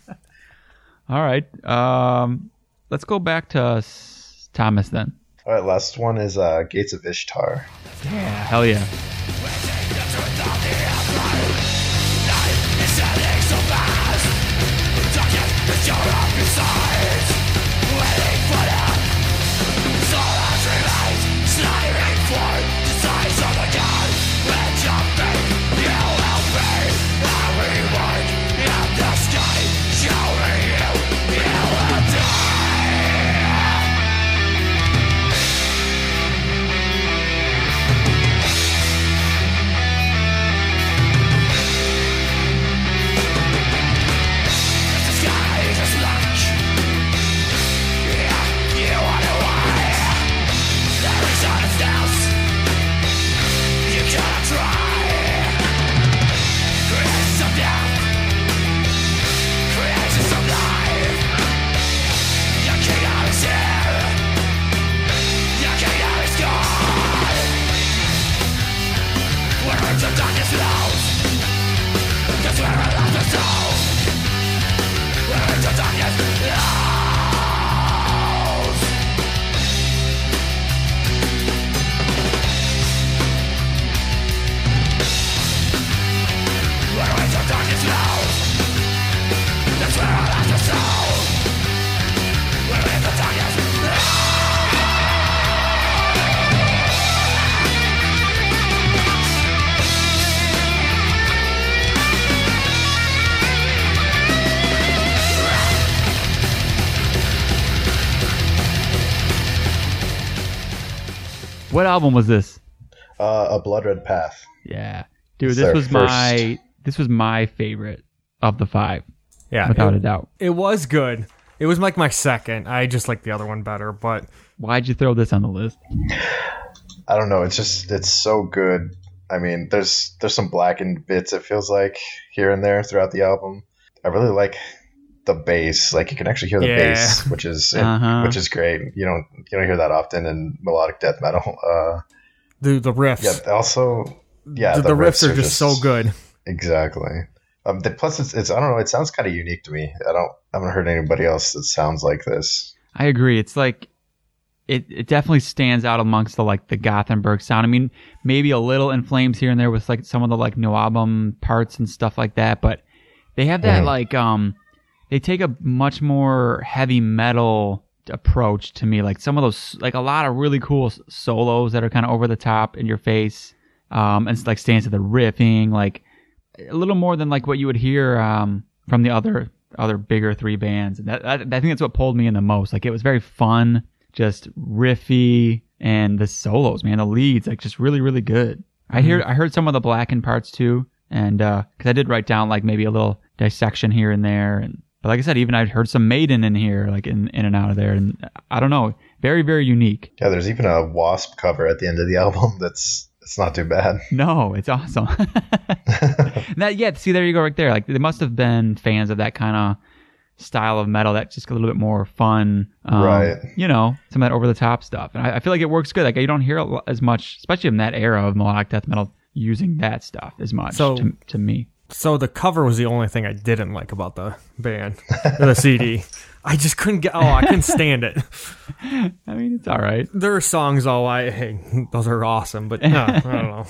All right. Um, let's go back to Thomas then. All right, last one is uh, Gates of Ishtar. Yeah. Hell yeah. Album was this? Uh, a Blood Red Path. Yeah, dude, It's this was first- my this was my favorite of the five, yeah, without it, a doubt. it was good. It was like my second. I just like the other one better, but Why'd you throw this on the list? I don't know. It's just it's so good. I mean, there's there's some blackened bits. It feels like here and there throughout the album. I really like the bass. Like you can actually hear the Yeah. bass, which is Uh-huh. which is great. You don't you don't hear that often in melodic death metal. Uh, the the riffs, yeah. Also, yeah, the, the riffs, are just, so good. Exactly. Um, the, plus, it's, it's I don't know. It sounds kind of unique to me. I don't I haven't heard anybody else that sounds like this. I agree. It's like it, it definitely stands out amongst the like the Gothenburg sound. I mean, maybe a little in flames here and there with like some of the like no album parts and stuff like that, but They have that Mhm. like um, they take a much more heavy metal approach to me. Like some of those, like a lot of really cool solos that are kind of over the top in your face, um, and it's like stands to the riffing, like a little more than like what you would hear um from the other other bigger three bands. And that, that I think that's what pulled me in the most. Like it was very fun, just riffy, and the solos, man, the leads, like just really really good. I hear I heard some of the blackened parts too, and uh 'cause I did write down like maybe a little dissection here and there, and like I said, even I'd heard some Maiden in here, like in in and out of there, and I don't know, very very unique. Yeah, there's even a Wasp cover at the end of the album. That's it's not too bad. No, it's awesome. that yeah, see there you go right there. Like they must have been fans of that kind of style of metal that's just a little bit more fun, um, Right. You know, some of that over the top stuff, and I, I feel like it works good. Like you don't hear a as much, especially in that era of melodic death metal, using that stuff as much. So- to, to me, So the cover was the only thing I didn't like about the band, the CD. I just couldn't get. Oh, I couldn't stand it. I mean, it's all right. There are songs. Oh, I hey, those are awesome, but no, I don't know.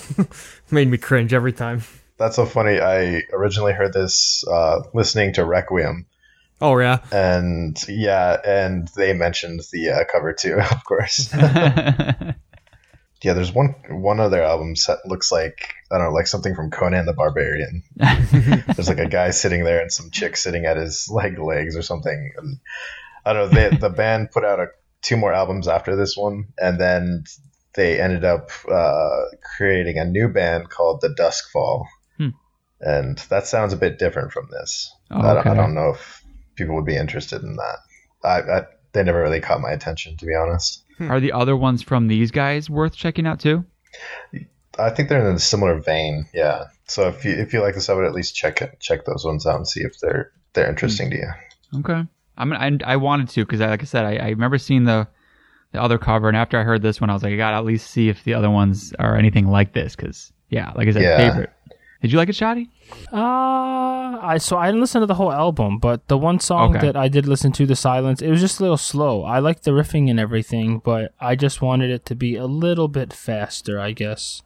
Made me cringe every time. That's so funny. I originally heard this uh, listening to Requiem, Oh yeah, and yeah, and they mentioned the uh, cover too, of course. Yeah, there's one one of their albums that looks like I don't know, like something from Conan the Barbarian. there's like a guy sitting there and some chick sitting at his leg legs or something. And I don't know. They, the band put out a, two more albums after this one, and then they ended up uh, creating a new band called the Duskfall, Hmm. and that sounds a bit different from this. Oh, I, don't, I don't know if people would be interested in that. I, I they never really caught my attention, to be honest. Hmm. Are the other ones from these guys worth checking out too? I think they're in a similar vein, yeah. So if you if you like this, I would at least check it, check those ones out and see if they're they're interesting hmm. to you. Okay. I mean, I, I wanted to because, like I said, I, I remember seeing the the other cover, and after I heard this one, I was like, I gotta at least see if the other ones are anything like this. Because, yeah, like I said, Yeah. favorite. Did you like it, Shoddy? Uh, I so I didn't listen to the whole album, but the one song Okay. that I did listen to, "The Silence," it was just a little slow. I liked the riffing and everything, but I just wanted it to be a little bit faster, I guess.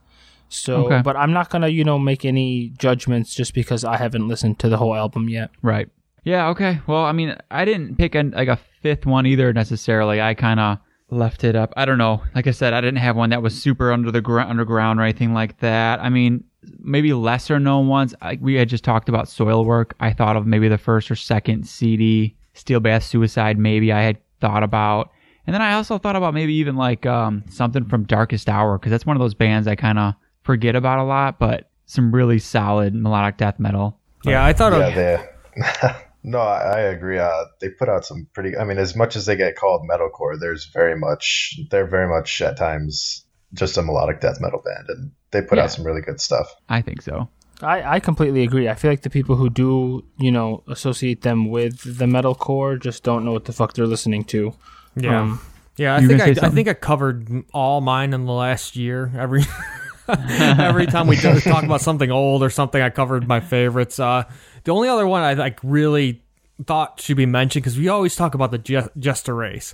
So, Okay. but I'm not gonna, you know, make any judgments just because I haven't listened to the whole album yet. Right. Yeah. Okay. Well, I mean, I didn't pick an, like a fifth one either necessarily. I kind of left it up. I don't know. Like I said, I didn't have one that was super under the gr- underground or anything like that. I mean, maybe lesser known ones. I, we had just talked about Soilwork. I thought of maybe the first or second CD, Steelbath Suicide. Maybe I had thought about. And then I also thought about maybe even like um, something from Darkest Hour because that's one of those bands I kind of forget about a lot, but some really solid melodic death metal. yeah. I thought Yeah, of they. no, I, I agree. Uh, they put out some pretty. I mean, as much as they get called metalcore, there's very much. They're very much at times just a melodic death metal band, and they put Yeah. out some really good stuff. I think so. I, I completely agree. I feel like the people who do, you know, associate them with the metalcore just don't know what the fuck they're listening to. yeah. Um, Yeah, I think I, I think I covered all mine in the last year. Every every time we talk about something old or something, I covered my favorites. Uh, the only other one I like really thought should be mentioned because we always talk about the Je- Jester race,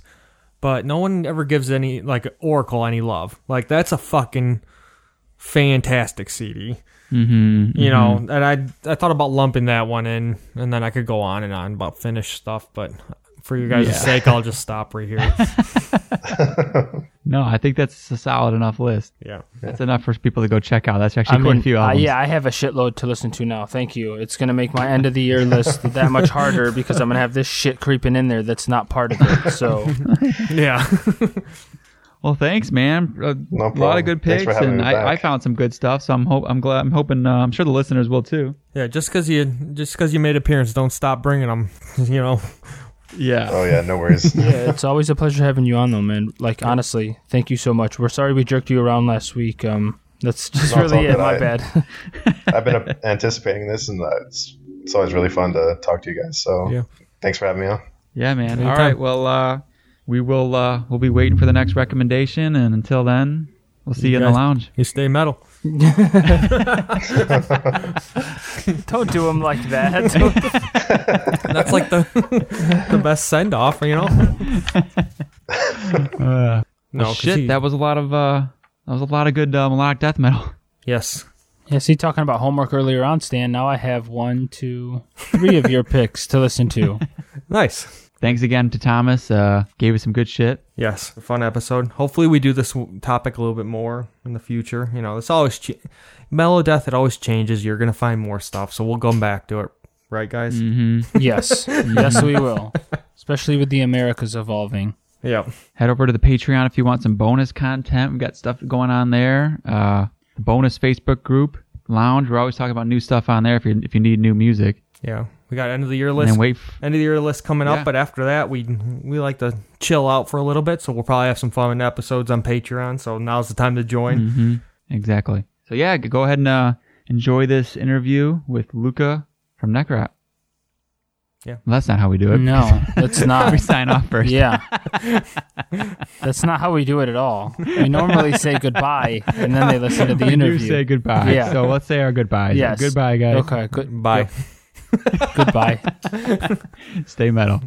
but no one ever gives any like Oracle any love. Like that's a fucking fantastic CD. Mm-hmm. You know, and I I thought about lumping that one in, and then I could go on and on about finished stuff, but. For your guys' Yeah. sake, I'll just stop right here. No, I think that's a solid enough list. Yeah. That's enough for people to go check out. That's actually I quite mean, a few uh, albums. yeah, I have a shitload to listen to now. Thank you. It's gonna make my end of the year list that much harder because I'm gonna have this shit creeping in there that's not part of it. So Yeah. Well, thanks, man. A No lot of good Thanks picks, for and me I, back. I found some good stuff. So I'm hope I'm glad. I'm hoping. Uh, I'm sure the listeners will too. Yeah, just because you just because you made appearance, don't stop bringing them. You know. Yeah. Oh yeah, no worries. yeah, it's always a pleasure having you on, though, man. Like honestly, thank you so much. We're sorry we jerked you around last week. Um, that's just No, really it. My I- bad. I've been anticipating this, and uh, it's it's always really fun to talk to you guys. So Yeah. thanks for having me on. Yeah, man. All Anytime. right. Well, uh, we will. Uh, we'll be waiting for the next recommendation, and until then, we'll see you, in the lounge. You stay metal. Don't do him like that. That's like the the best send off. You know. Uh, No, well, 'cause shit. he- that was a lot of. Uh, that was a lot of good uh, melodic death metal. yes. Yeah, see, talking about homework earlier on, Stan. Now I have one, two, three of your picks to listen to. Nice. Thanks again to Thomas. Uh, gave us some good shit. Yes, a fun episode. Hopefully, we do this topic a little bit more in the future. You know, it's always ch- melodeath. It always changes. You're gonna find more stuff, so we'll come back to it, right, guys? Mm-hmm. Yes, yes, we will. Especially with the Americas evolving. Yeah. Head over to the Patreon if you want some bonus content. We've got stuff going on there. Uh, bonus Facebook group, lounge. We're always talking about new stuff on there. If you if you need new music, Yeah. We got end of the year list. then wait. F- End of the year list coming up, but after that, we we like to chill out for a little bit. So we'll probably have some fun episodes on Patreon. So now's the time to join. hmm Exactly. So yeah, go ahead and uh, enjoy this interview with Luca from Necrot. Yeah. Well, that's not how we do it. No, that's not. we sign off first. Yeah. That's not how we do it at all. We normally say goodbye and then they listen to the we interview. do say goodbye. Yeah. So let's say our goodbyes. Yes. Goodbye, guys. Okay, good. Bye. Goodbye. Stay metal.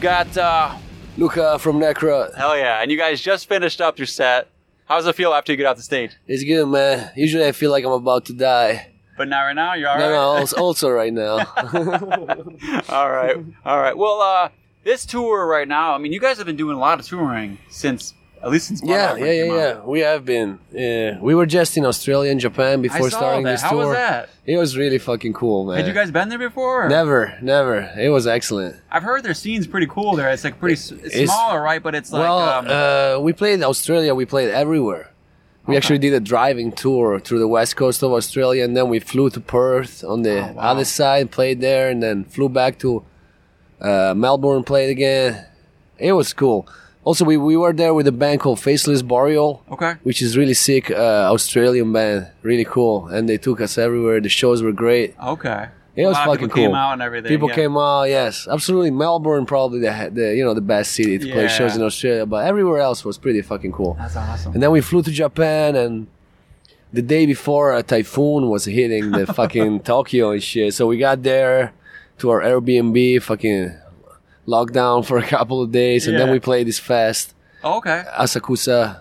Got uh, Luca from Necrot. hell yeah, and you guys just finished up your set. How does it feel after you get off the stage? It's good, man. Usually I feel like I'm about to die. But not right now. You're all No, right. no, also, also right now. all right, all right. Well, uh, this tour right now. I mean, you guys have been doing a lot of touring since at least since yeah, yeah, yeah, out. yeah. We have been. Yeah. We were just in Australia and Japan before starting that. this How tour. was that? It was really fucking cool, man. Had you guys been there before? or- Never, never. It was excellent. I've heard their scene's pretty cool there. It's like pretty It's- smaller, right? But it's like well, um, uh, we played Australia. We played everywhere. We Okay. actually did a driving tour through the west coast of Australia, and then we flew to Perth on the Oh, wow. other side, played there, and then flew back to uh, Melbourne, played again. It was cool. Also, we, we were there with a band called Faceless Burial, okay. which is really sick uh, Australian band, really cool, and they took us everywhere. The shows were great. Okay. It was a lot of fucking people cool. Came out and everything. People yeah. came out, yes, absolutely. Melbourne probably the, the you know the best city to play shows in Australia, but everywhere else was pretty fucking cool. That's awesome. And then we flew to Japan, and the day before a typhoon was hitting the fucking Tokyo and shit. So we got there to our Airbnb, fucking locked down for a couple of days, and then we played this fest, Oh, okay. Asakusa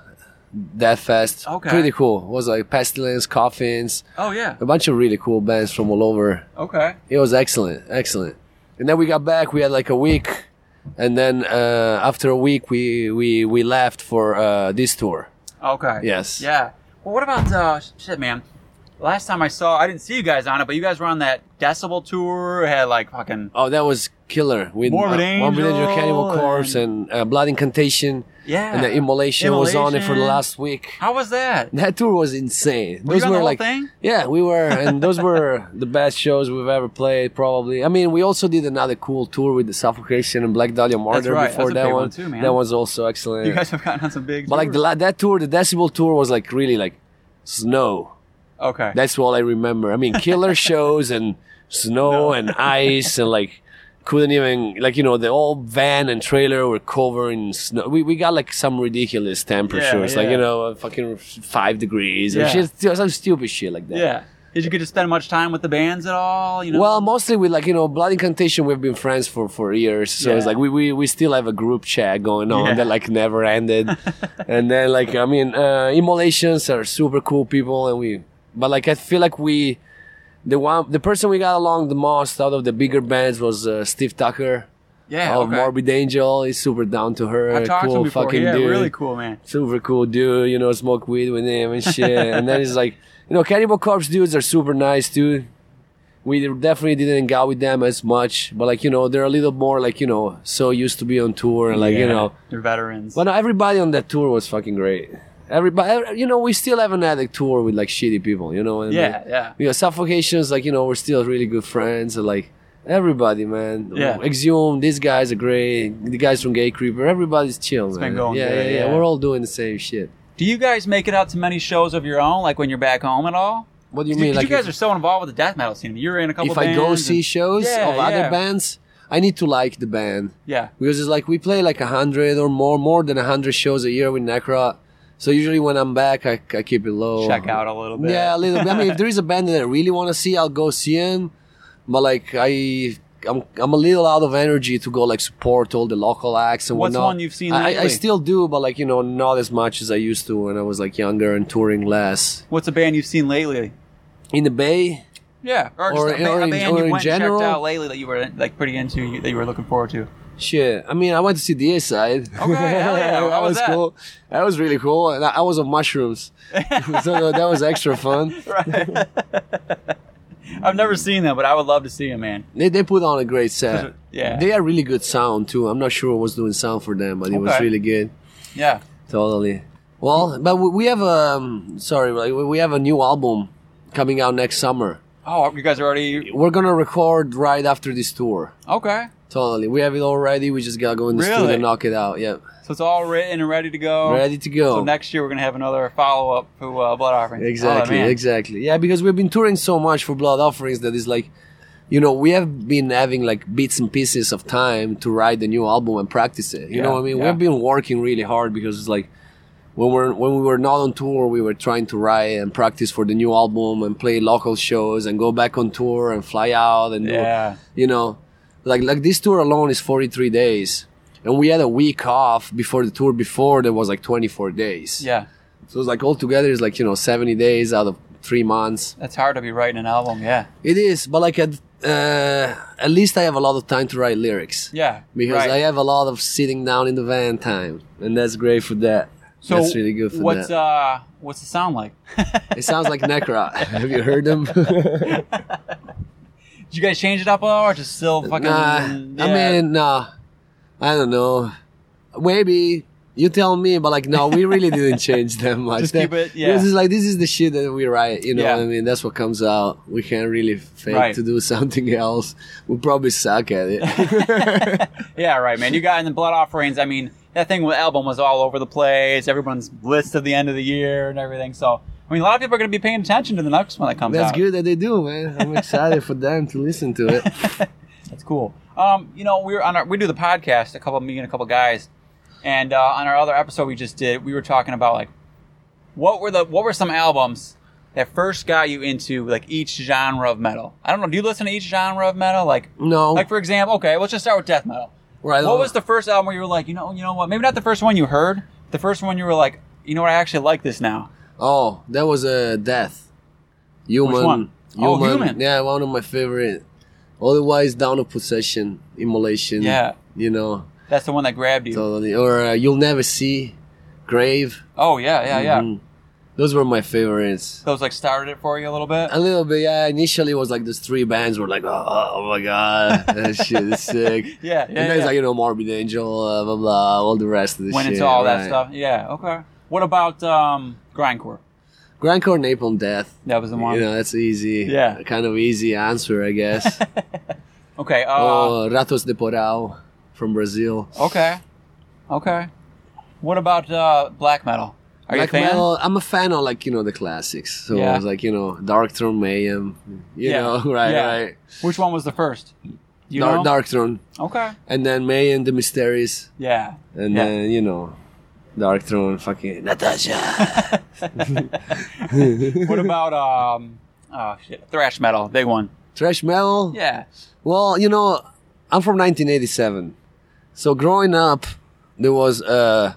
Death Fest. Okay. Pretty cool. It was like Pestilence, Coffins, Oh yeah. a bunch of really cool bands from all over. Okay. It was excellent, excellent. And then we got back. We had like a week, and then uh, after a week, we we we left for uh, this tour. Okay. Yes. Yeah. Well, what about uh, shit, man? Last time I saw, I didn't see you guys on it, but you guys were on that Decibel tour. Had like fucking Oh, that was killer. With Morbid uh, Morbid Angel Angel, Cannibal Corpse, and- uh, Blood Incantation, yeah. and the Immolation, was on it for the last week. How was that? That tour was insane. Were Those were whole like, thing? yeah, we were, and those were the best shows we've ever played. Probably. I mean, we also did another cool tour with the Suffocation and Black Dahlia Murder right. before that one. too. That was also excellent. You guys have gotten on some big. but like the, that tour, the Decibel tour was like really like snow. Okay, That's all I remember. I mean, killer shows and snow and ice and like couldn't even like you know the old van and trailer were covered in snow. We we got like some ridiculous temperatures, like yeah. you know fucking five degrees or shit, some stupid shit like that. yeah. Did you get to spend much time with the bands at all? You know. Well, mostly with like you know Blood Incantation, we've been friends for for years, so it's like we, we we still have a group chat going on Yeah. that like never ended. and then like I mean, uh, Immolations are super cool people, and we but like I feel like we the one the person we got along the most out of the bigger bands was uh, Steve Tucker yeah. of okay. Morbid Angel. He's super down to her, I've talked cool to him before. fucking Yeah, dude really cool, man. super cool dude, you know, smoke weed with him and shit. and then he's like, you know, Cannibal Corpse dudes are super nice too. We definitely didn't out with them as much, but like, you know, they're a little more like, you know, so used to be on tour and like, you know, they're veterans. but no, everybody on that tour was fucking great. Everybody, you know, we still haven't had a tour with like shitty people, you know. And yeah, yeah. you know, suffocations, like you know, we're still really good friends. And, like everybody, man. Yeah. Exhume, these guys are great. The guys from Gatecreeper, everybody's chill, man. been going yeah, yeah, yeah, yeah. We're all doing the same shit. Do you guys make it out to many shows of your own, like when you're back home at all? What do you mean? Like you guys if, are so involved with the death metal scene. You're in a couple. Of If I go see and- shows Yeah, of yeah. other bands, I need to like the band Yeah, because it's like we play like a hundred or more, more than a hundred shows a year with Necrot. So usually when I'm back, I, I keep it low. check out a little bit. Yeah, a little bit. I mean, if there is a band that I really want to see, I'll go see them. But like, I, I'm, I'm a little out of energy to go like support all the local acts and What's whatnot. one you've seen I, I still do, but like you know, not as much as I used to when I was like younger and touring less. What's a band you've seen lately? In the Bay, Yeah, or, Or- just a, or a in- band or you in went general? checked out lately that you were like pretty into, that you were looking forward to. Shit. I mean, I went to see the A side. Okay, yeah. How was that? cool. That was really cool. And I, I was on mushrooms, so that was extra fun. I've never seen them, but I would love to see them, man. They, they put on a great set. Yeah. They had really good sound too. I'm not sure who was doing sound for them, but it was really good. Yeah. Totally. Well, but we we have a um, sorry, we have a new album coming out next summer. Oh, you guys are already We're gonna record right after this tour. okay. Totally, we have it all ready. We just gotta go in the studio and knock it out. Yep. So it's all written and ready to go. ready to go. So next year we're gonna have another follow up to uh, Blood Offering. Exactly, Oh, exactly. Yeah, because we've been touring so much for Blood Offerings that it's like, you know, we have been having like bits and pieces of time to write the new album and practice it. You Yeah, know what I mean? yeah. We've been working really hard because it's like when we're when we were not on tour, we were trying to write and practice for the new album and play local shows and go back on tour and fly out and do, Yeah. you know, like like this tour alone is 43 days. And we had a week off before the tour before there was like 24 days. Yeah. So it's like all together it's like, you know, 70 days out of three months. That's hard to be writing an album. Yeah. It is, but like at, uh, at least I have a lot of time to write lyrics. Yeah. Because right. I have a lot of sitting down in the van time. And that's great for that. so that's really good for what's that. uh what's it sound like? it sounds like Necrot. have you heard them? Did you guys change it up or just still fucking? nah, yeah. I mean, nah. I don't know. Maybe. You tell me, but like, no, we really didn't change that much. Just keep it- yeah. This is like, this is the shit that we write, you know Yeah. what I mean? That's what comes out. We can't really fake Right. to do something else. We probably suck at it. Yeah, right, man. You got in the Blood Offerings. I mean, that thing with album was all over the place. Everyone's list at the end of the year and everything. So, I mean, a lot of people are going to be paying attention to the next one that comes out. That's out. good that they do, man. I'm excited for them to listen to it. That's cool. Um, you know, we were on our we do the podcast. A couple, me and a couple guys, and uh, on our other episode we just did, we were talking about like what were the what were some albums that first got you into like each genre of metal. I don't know. Do you listen to each genre of metal? Like, No, like for example, okay, let's just start with death metal. right. What was the first album where you were like, you know, you know what? Maybe not the first one you heard. The first one you were like, you know what? I actually like this now. Oh, that was a uh, death. Human. one? Oh, Human. Yeah, one of my favorite. Otherwise, Dawn of Possession, immolation. Yeah. You know, That's the one that grabbed you. totally. Or uh, you'll never see, grave. oh yeah, yeah, yeah. Mhm. Those were my favorites. Those like started it for you a little bit. A little bit, yeah. Initially, it was like those three bands were like, oh, oh my god, that shit is sick. Yeah, yeah, and then yeah. it's like you know, Morbid Angel, uh, blah blah, all the rest of the Went shit. into all that stuff. Yeah. Okay. What about um, grindcore? Grindcore, Napalm Death. That was the one. You know, that's easy. Yeah. kind of easy answer, I guess. Okay. Uh, oh, Ratos de Porão from Brazil. Okay. Okay. What about uh, black metal? Are Black you a fan? metal, I'm a fan of like you know the classics. So Yeah. I was like you know Darkthrone Mayhem. You Yeah. know, right, Yeah. right. Which one was the first? You Dark, know? Darkthrone, Okay. and then Mayhem, the Mysteries, Yeah. and then you know Darkthrone, fucking Natasha. What about um? Oh shit, thrash metal, big one. Thrash metal. Yeah. Well, you know, I'm from 1987, so growing up, there was uh.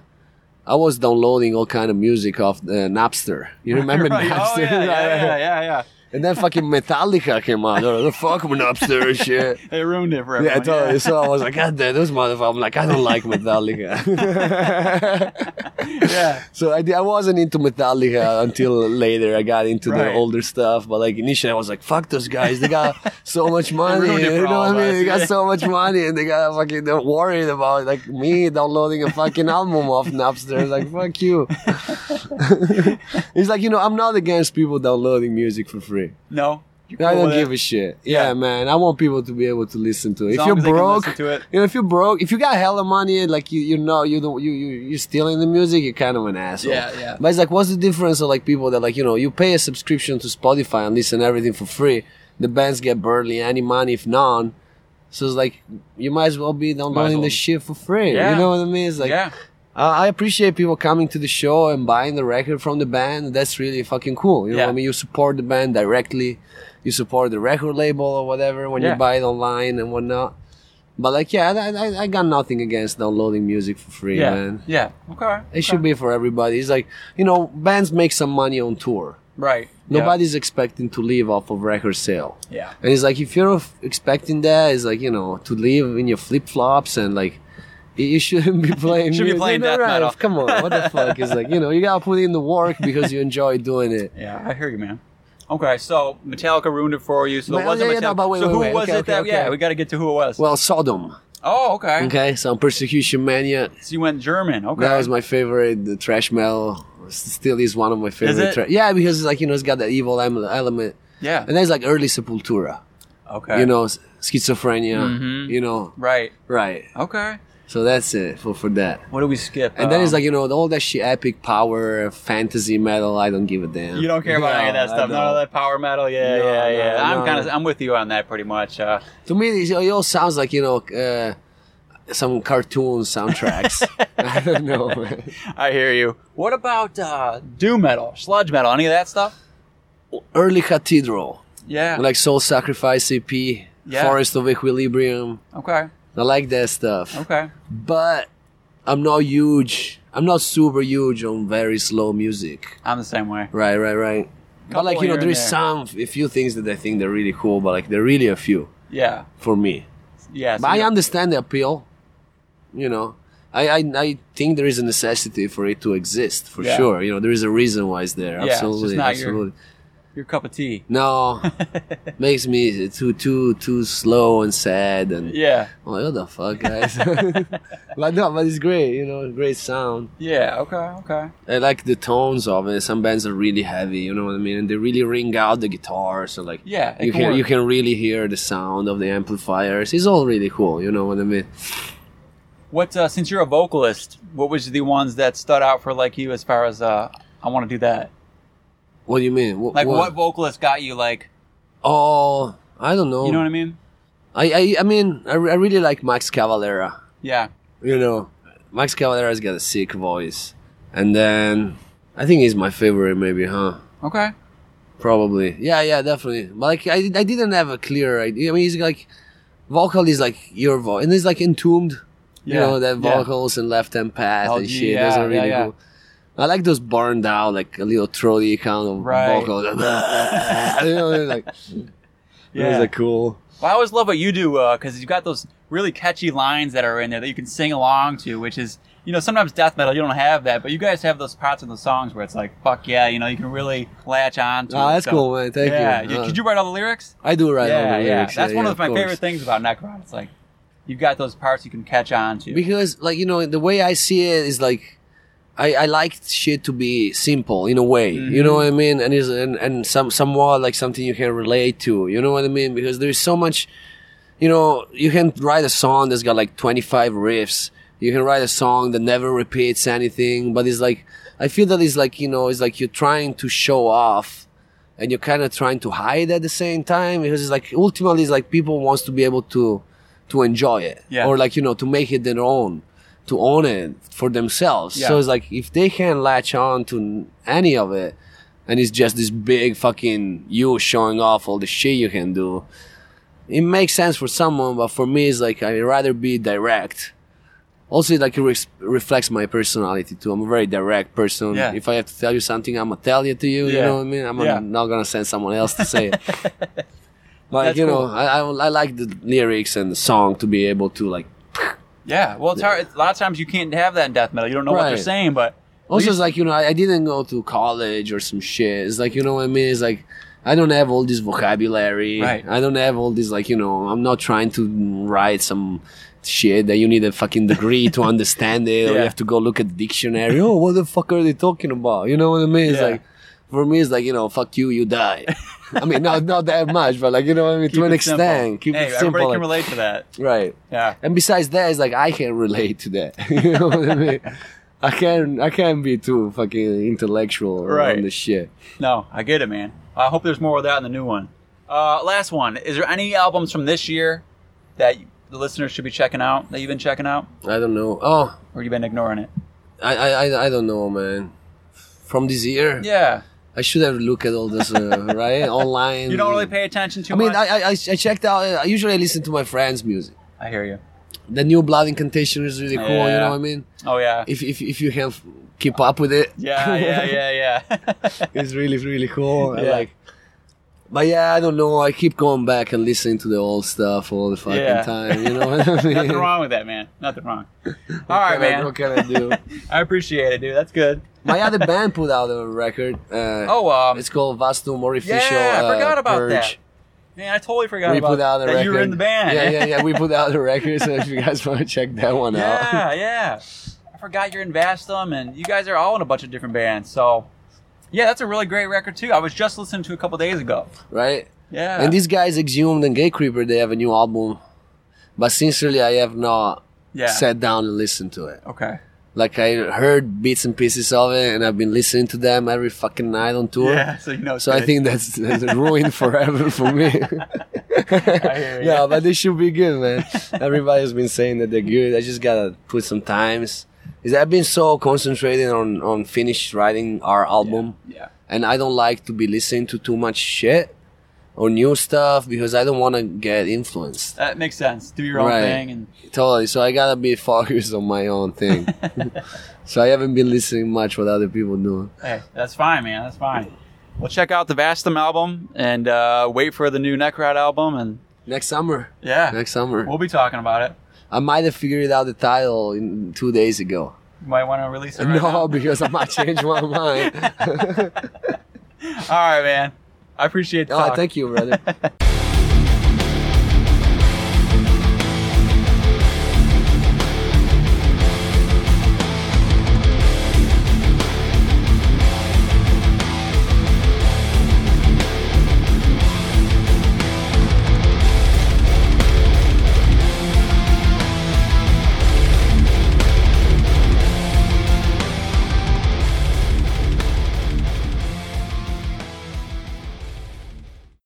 I was downloading all kind of music off uh, Napster. You remember Right. Napster? Oh yeah, Right, yeah, yeah, yeah, yeah. And then fucking Metallica came out. Oh, the fuck Napster and shit. They ruined it for Yeah, everyone. totally. So I was like, God damn, those motherfuckers. I'm like, I don't like Metallica. yeah. so I, I wasn't into Metallica until later. I got into Right. the older stuff. But like initially, I was like, fuck those guys. They got so much money. You know what I mean? They got so much money and they got fucking, they're worried about like me downloading a fucking album off Napster. Like, fuck you. it's like, you know, I'm not against people downloading music for free. No. You're I don't give it? a shit. Yeah, Yeah. man. I want people to be able to listen to it. As if long you're as they can broke, listen to it. you know, if you're broke, if you got hella money, like you, you know, you don't, you, you, you're stealing the music, you're kind of an asshole. Yeah, yeah. But it's like, what's the difference of like people that like, you know, you pay a subscription to Spotify and listen everything for free. The bands get barely any money, if none. So it's like, you might as well be downloading well. the shit for free. Yeah. You know what I mean? It's like, yeah. I I appreciate people coming to the show and buying the record from the band. That's really fucking cool. You know Yeah. what I mean? You support the band directly. You support the record label or whatever when Yeah. you buy it online and whatnot. But like, yeah, I, I, I got nothing against downloading music for free, Yeah. man. Yeah. Okay. It should be for everybody. It's like, you know, bands make some money on tour. Right. Nobody's expecting to live off of record sale. Yeah. And it's like if you're expecting that, it's like you know to live in your flip flops and like you- shouldn't be playing. Should be playing death right, metal. Come on, what the fuck is like you know you gotta put in the work because you enjoy doing it. Yeah. I hear you, man. Okay, so Metallica ruined it for you. So it wasn't yeah, yeah, Metallica. no, wait, so wait, who wait. was Okay, it that? okay, Yeah, we got to get to who it was. Well, Sodom. oh, okay. Okay, some Persecution Mania. So you went German. Okay. That was my favorite. The thrash metal still is one of my favorite. it? Tra- yeah, because it's like you know it's got that evil element, yeah. and there's like early Sepultura. Okay. You know, schizophrenia. Mhm. You know, Right. right. Okay. So that's it for for that. What do we skip? And then it's Um, like you know all that shit, epic power, fantasy metal. I don't give a damn. you don't care about any of that stuff. None of that power metal. Yeah, No, yeah, no, yeah. I'm no. kind of. I'm with you on that pretty much. Uh, To me, it it all sounds like you know uh, some cartoon soundtracks. I don't know. I hear you. What about uh, doom metal, sludge metal, any of that stuff? Early Cathedral, Yeah. like Soul Sacrifice EP, Yeah. Forest of Equilibrium. okay. I like that stuff. Okay. But I'm not huge. I'm not super huge on very slow music. I'm the same way. Right, right, right. but like you know, there's there. some a few things that I think they're really cool, but like they're really a few Yeah. for me. Yeah. so But I understand the appeal. You know, I, I I think there is a necessity for it to exist for Yeah. sure. You know, there is a reason why it's there. Yeah, it's just absolutely, your- absolutely. Your cup of tea. No, makes me too too too slow and sad and Yeah. I'm like, what the fuck, guys? but no, but it's great. You know, great sound. Yeah. Okay. Okay. I like the tones of it. Some bands are really heavy. You know what I mean? And they really ring out the guitars. So like, Yeah. you can can you can really hear the sound of the amplifiers. It's all really cool. You know what I mean? What uh, since you're a vocalist, what was the ones that stood out for like you as far as uh, I want to do that? What do you mean? Wh- Like what, vocalist got you like? Oh, I don't know. You know what I mean? I, I I mean, I, I really like Max Cavalera. Yeah. You know, Max Cavalera's got a sick voice, and then I think he's my favorite, maybe, huh? Okay. Probably. Yeah, yeah, definitely. But like, I, I didn't have a clear idea. I mean, he's like, vocal is like your voice, and he's like entombed. You know, that yeah. vocals and left hand path and shit. yeah, really yeah, yeah. cool. I like those burned out, like a little throaty kind of Right. vocals. you know, like, Yeah. those are cool. Well, I always love what you do because you've got those really catchy lines that are in there that you can sing along to, which is you know, sometimes death metal you don't have that, but you guys have those parts of the songs where it's like, fuck yeah, you know, you can really latch on to. Oh, it. that's So, cool, man. Thank yeah, you. Uh, Could you write all the lyrics? I do write all yeah, the yeah. lyrics. That's yeah, one yeah, of my course. favorite things about Necrot. It's like you've got those parts you can catch on to. because like you know the way i see it is like i i like shit to be simple in a way you know what i mean? And is and, and some somewhat like something you can relate to you know what i mean? Because there's so much you know you can write a song that's got like 25 riffs. You can write a song that never repeats anything but it's like i feel that it's like you know it's like you're trying to show off and you're kind of trying to hide at the same time because it's like ultimately it's like people wants to be able to to enjoy it. Yeah. or like you know to make it their own to own it for themselves Yeah. so it's like if they can latch on to any of it and it's just this big fucking you showing off all the shit you can do it makes sense for someone but for me it's like i'd rather be direct also it like res- reflects my personality too i'm a very direct person Yeah. if i have to tell you something i'm gonna tell it to you Yeah. you know what i mean i'm Yeah. not gonna send someone else to say it like That's you know cool. I, I I like the lyrics and the song to be able to like yeah, well, it's hard. A lot of times you can't have that in death metal. You don't know what they're Right. saying, but Also, it's like you know, I, I didn't go to college or some shit. It's like you know what I mean. It's like I don't have all this vocabulary. Right. I don't have all this like you know. I'm not trying to write some shit that you need a fucking degree to understand it, or Yeah. you have to go look at the dictionary. Oh, what the fuck are they talking about? You know what I mean? It's Yeah. like for me, it's like you know, fuck you, you die. I mean, not not that much, but like you know what I mean. keep to an extent, keep hey, it simple. everybody can relate to that. right. Yeah. And besides that, it's like I can relate to that. you know what I mean? I can't I can't be too fucking intellectual Right. on this shit. No, I get it, man. I hope there's more of that in the new one. Uh, last one. Is there any albums from this year that the listeners should be checking out that you've been checking out, I don't know. Oh, or you've been ignoring it? I I I, I don't know, man. From this year, Yeah. I should have looked at all this uh, right online. You don't really pay attention to. I mean, much. I, I I I checked out. I usually I listen to my friends' music. I hear you. The new Blood Incantation is really cool. You know what I mean? Oh yeah. If if if you can keep up with it, Yeah, yeah, yeah, yeah. it's really really cool. I Yeah. like. But yeah, I don't know. I keep going back and listening to the old stuff all the fucking Yeah. time. You know what I mean? Nothing wrong with that, man. Nothing wrong. all right, I- man. What can I do? I appreciate it, dude. That's good. My other band put out a record. Uh, Oh, um, it's called Vastum Orificial. yeah, I uh, forgot about Purge. that. Man, I totally forgot We about put out a that record. you were in the band. Yeah, yeah, yeah. We put out a record, so if you guys want to check that one out, yeah, yeah. I forgot you're in Vastum, and you guys are all in a bunch of different bands. So, yeah, that's a really great record too. I was just listening to a couple days ago. right? Yeah. And these guys, Exhumed and Gatecreeper, they have a new album. But sincerely, I have not yeah. sat down and listened to it. Okay. Like I heard bits and pieces of it, and I've been listening to them every fucking night on tour. Yeah. So you know. So I think that's, that's ruined forever for me. I hear you. yeah, but they should be good, man. Everybody's been saying that they're good. I just gotta put some times. Is I've been so concentrated on on finish writing our album, Yeah. and I don't like to be listening to too much shit or new stuff because I don't want to get influenced. That makes sense. Do your own Right. thing, and Totally. So I gotta be focused on my own thing. so I haven't been listening much what other people do. hey, that's fine, man. That's fine. Well, check out the Vastum album and uh, wait for the new Necrot album, and Next summer. yeah, Next summer. we'll be talking about it. I might have figured out the title in two days ago. You might want to release it right no, now. because I might change my mind. All right, man. I appreciate the oh, talk. thank you, brother.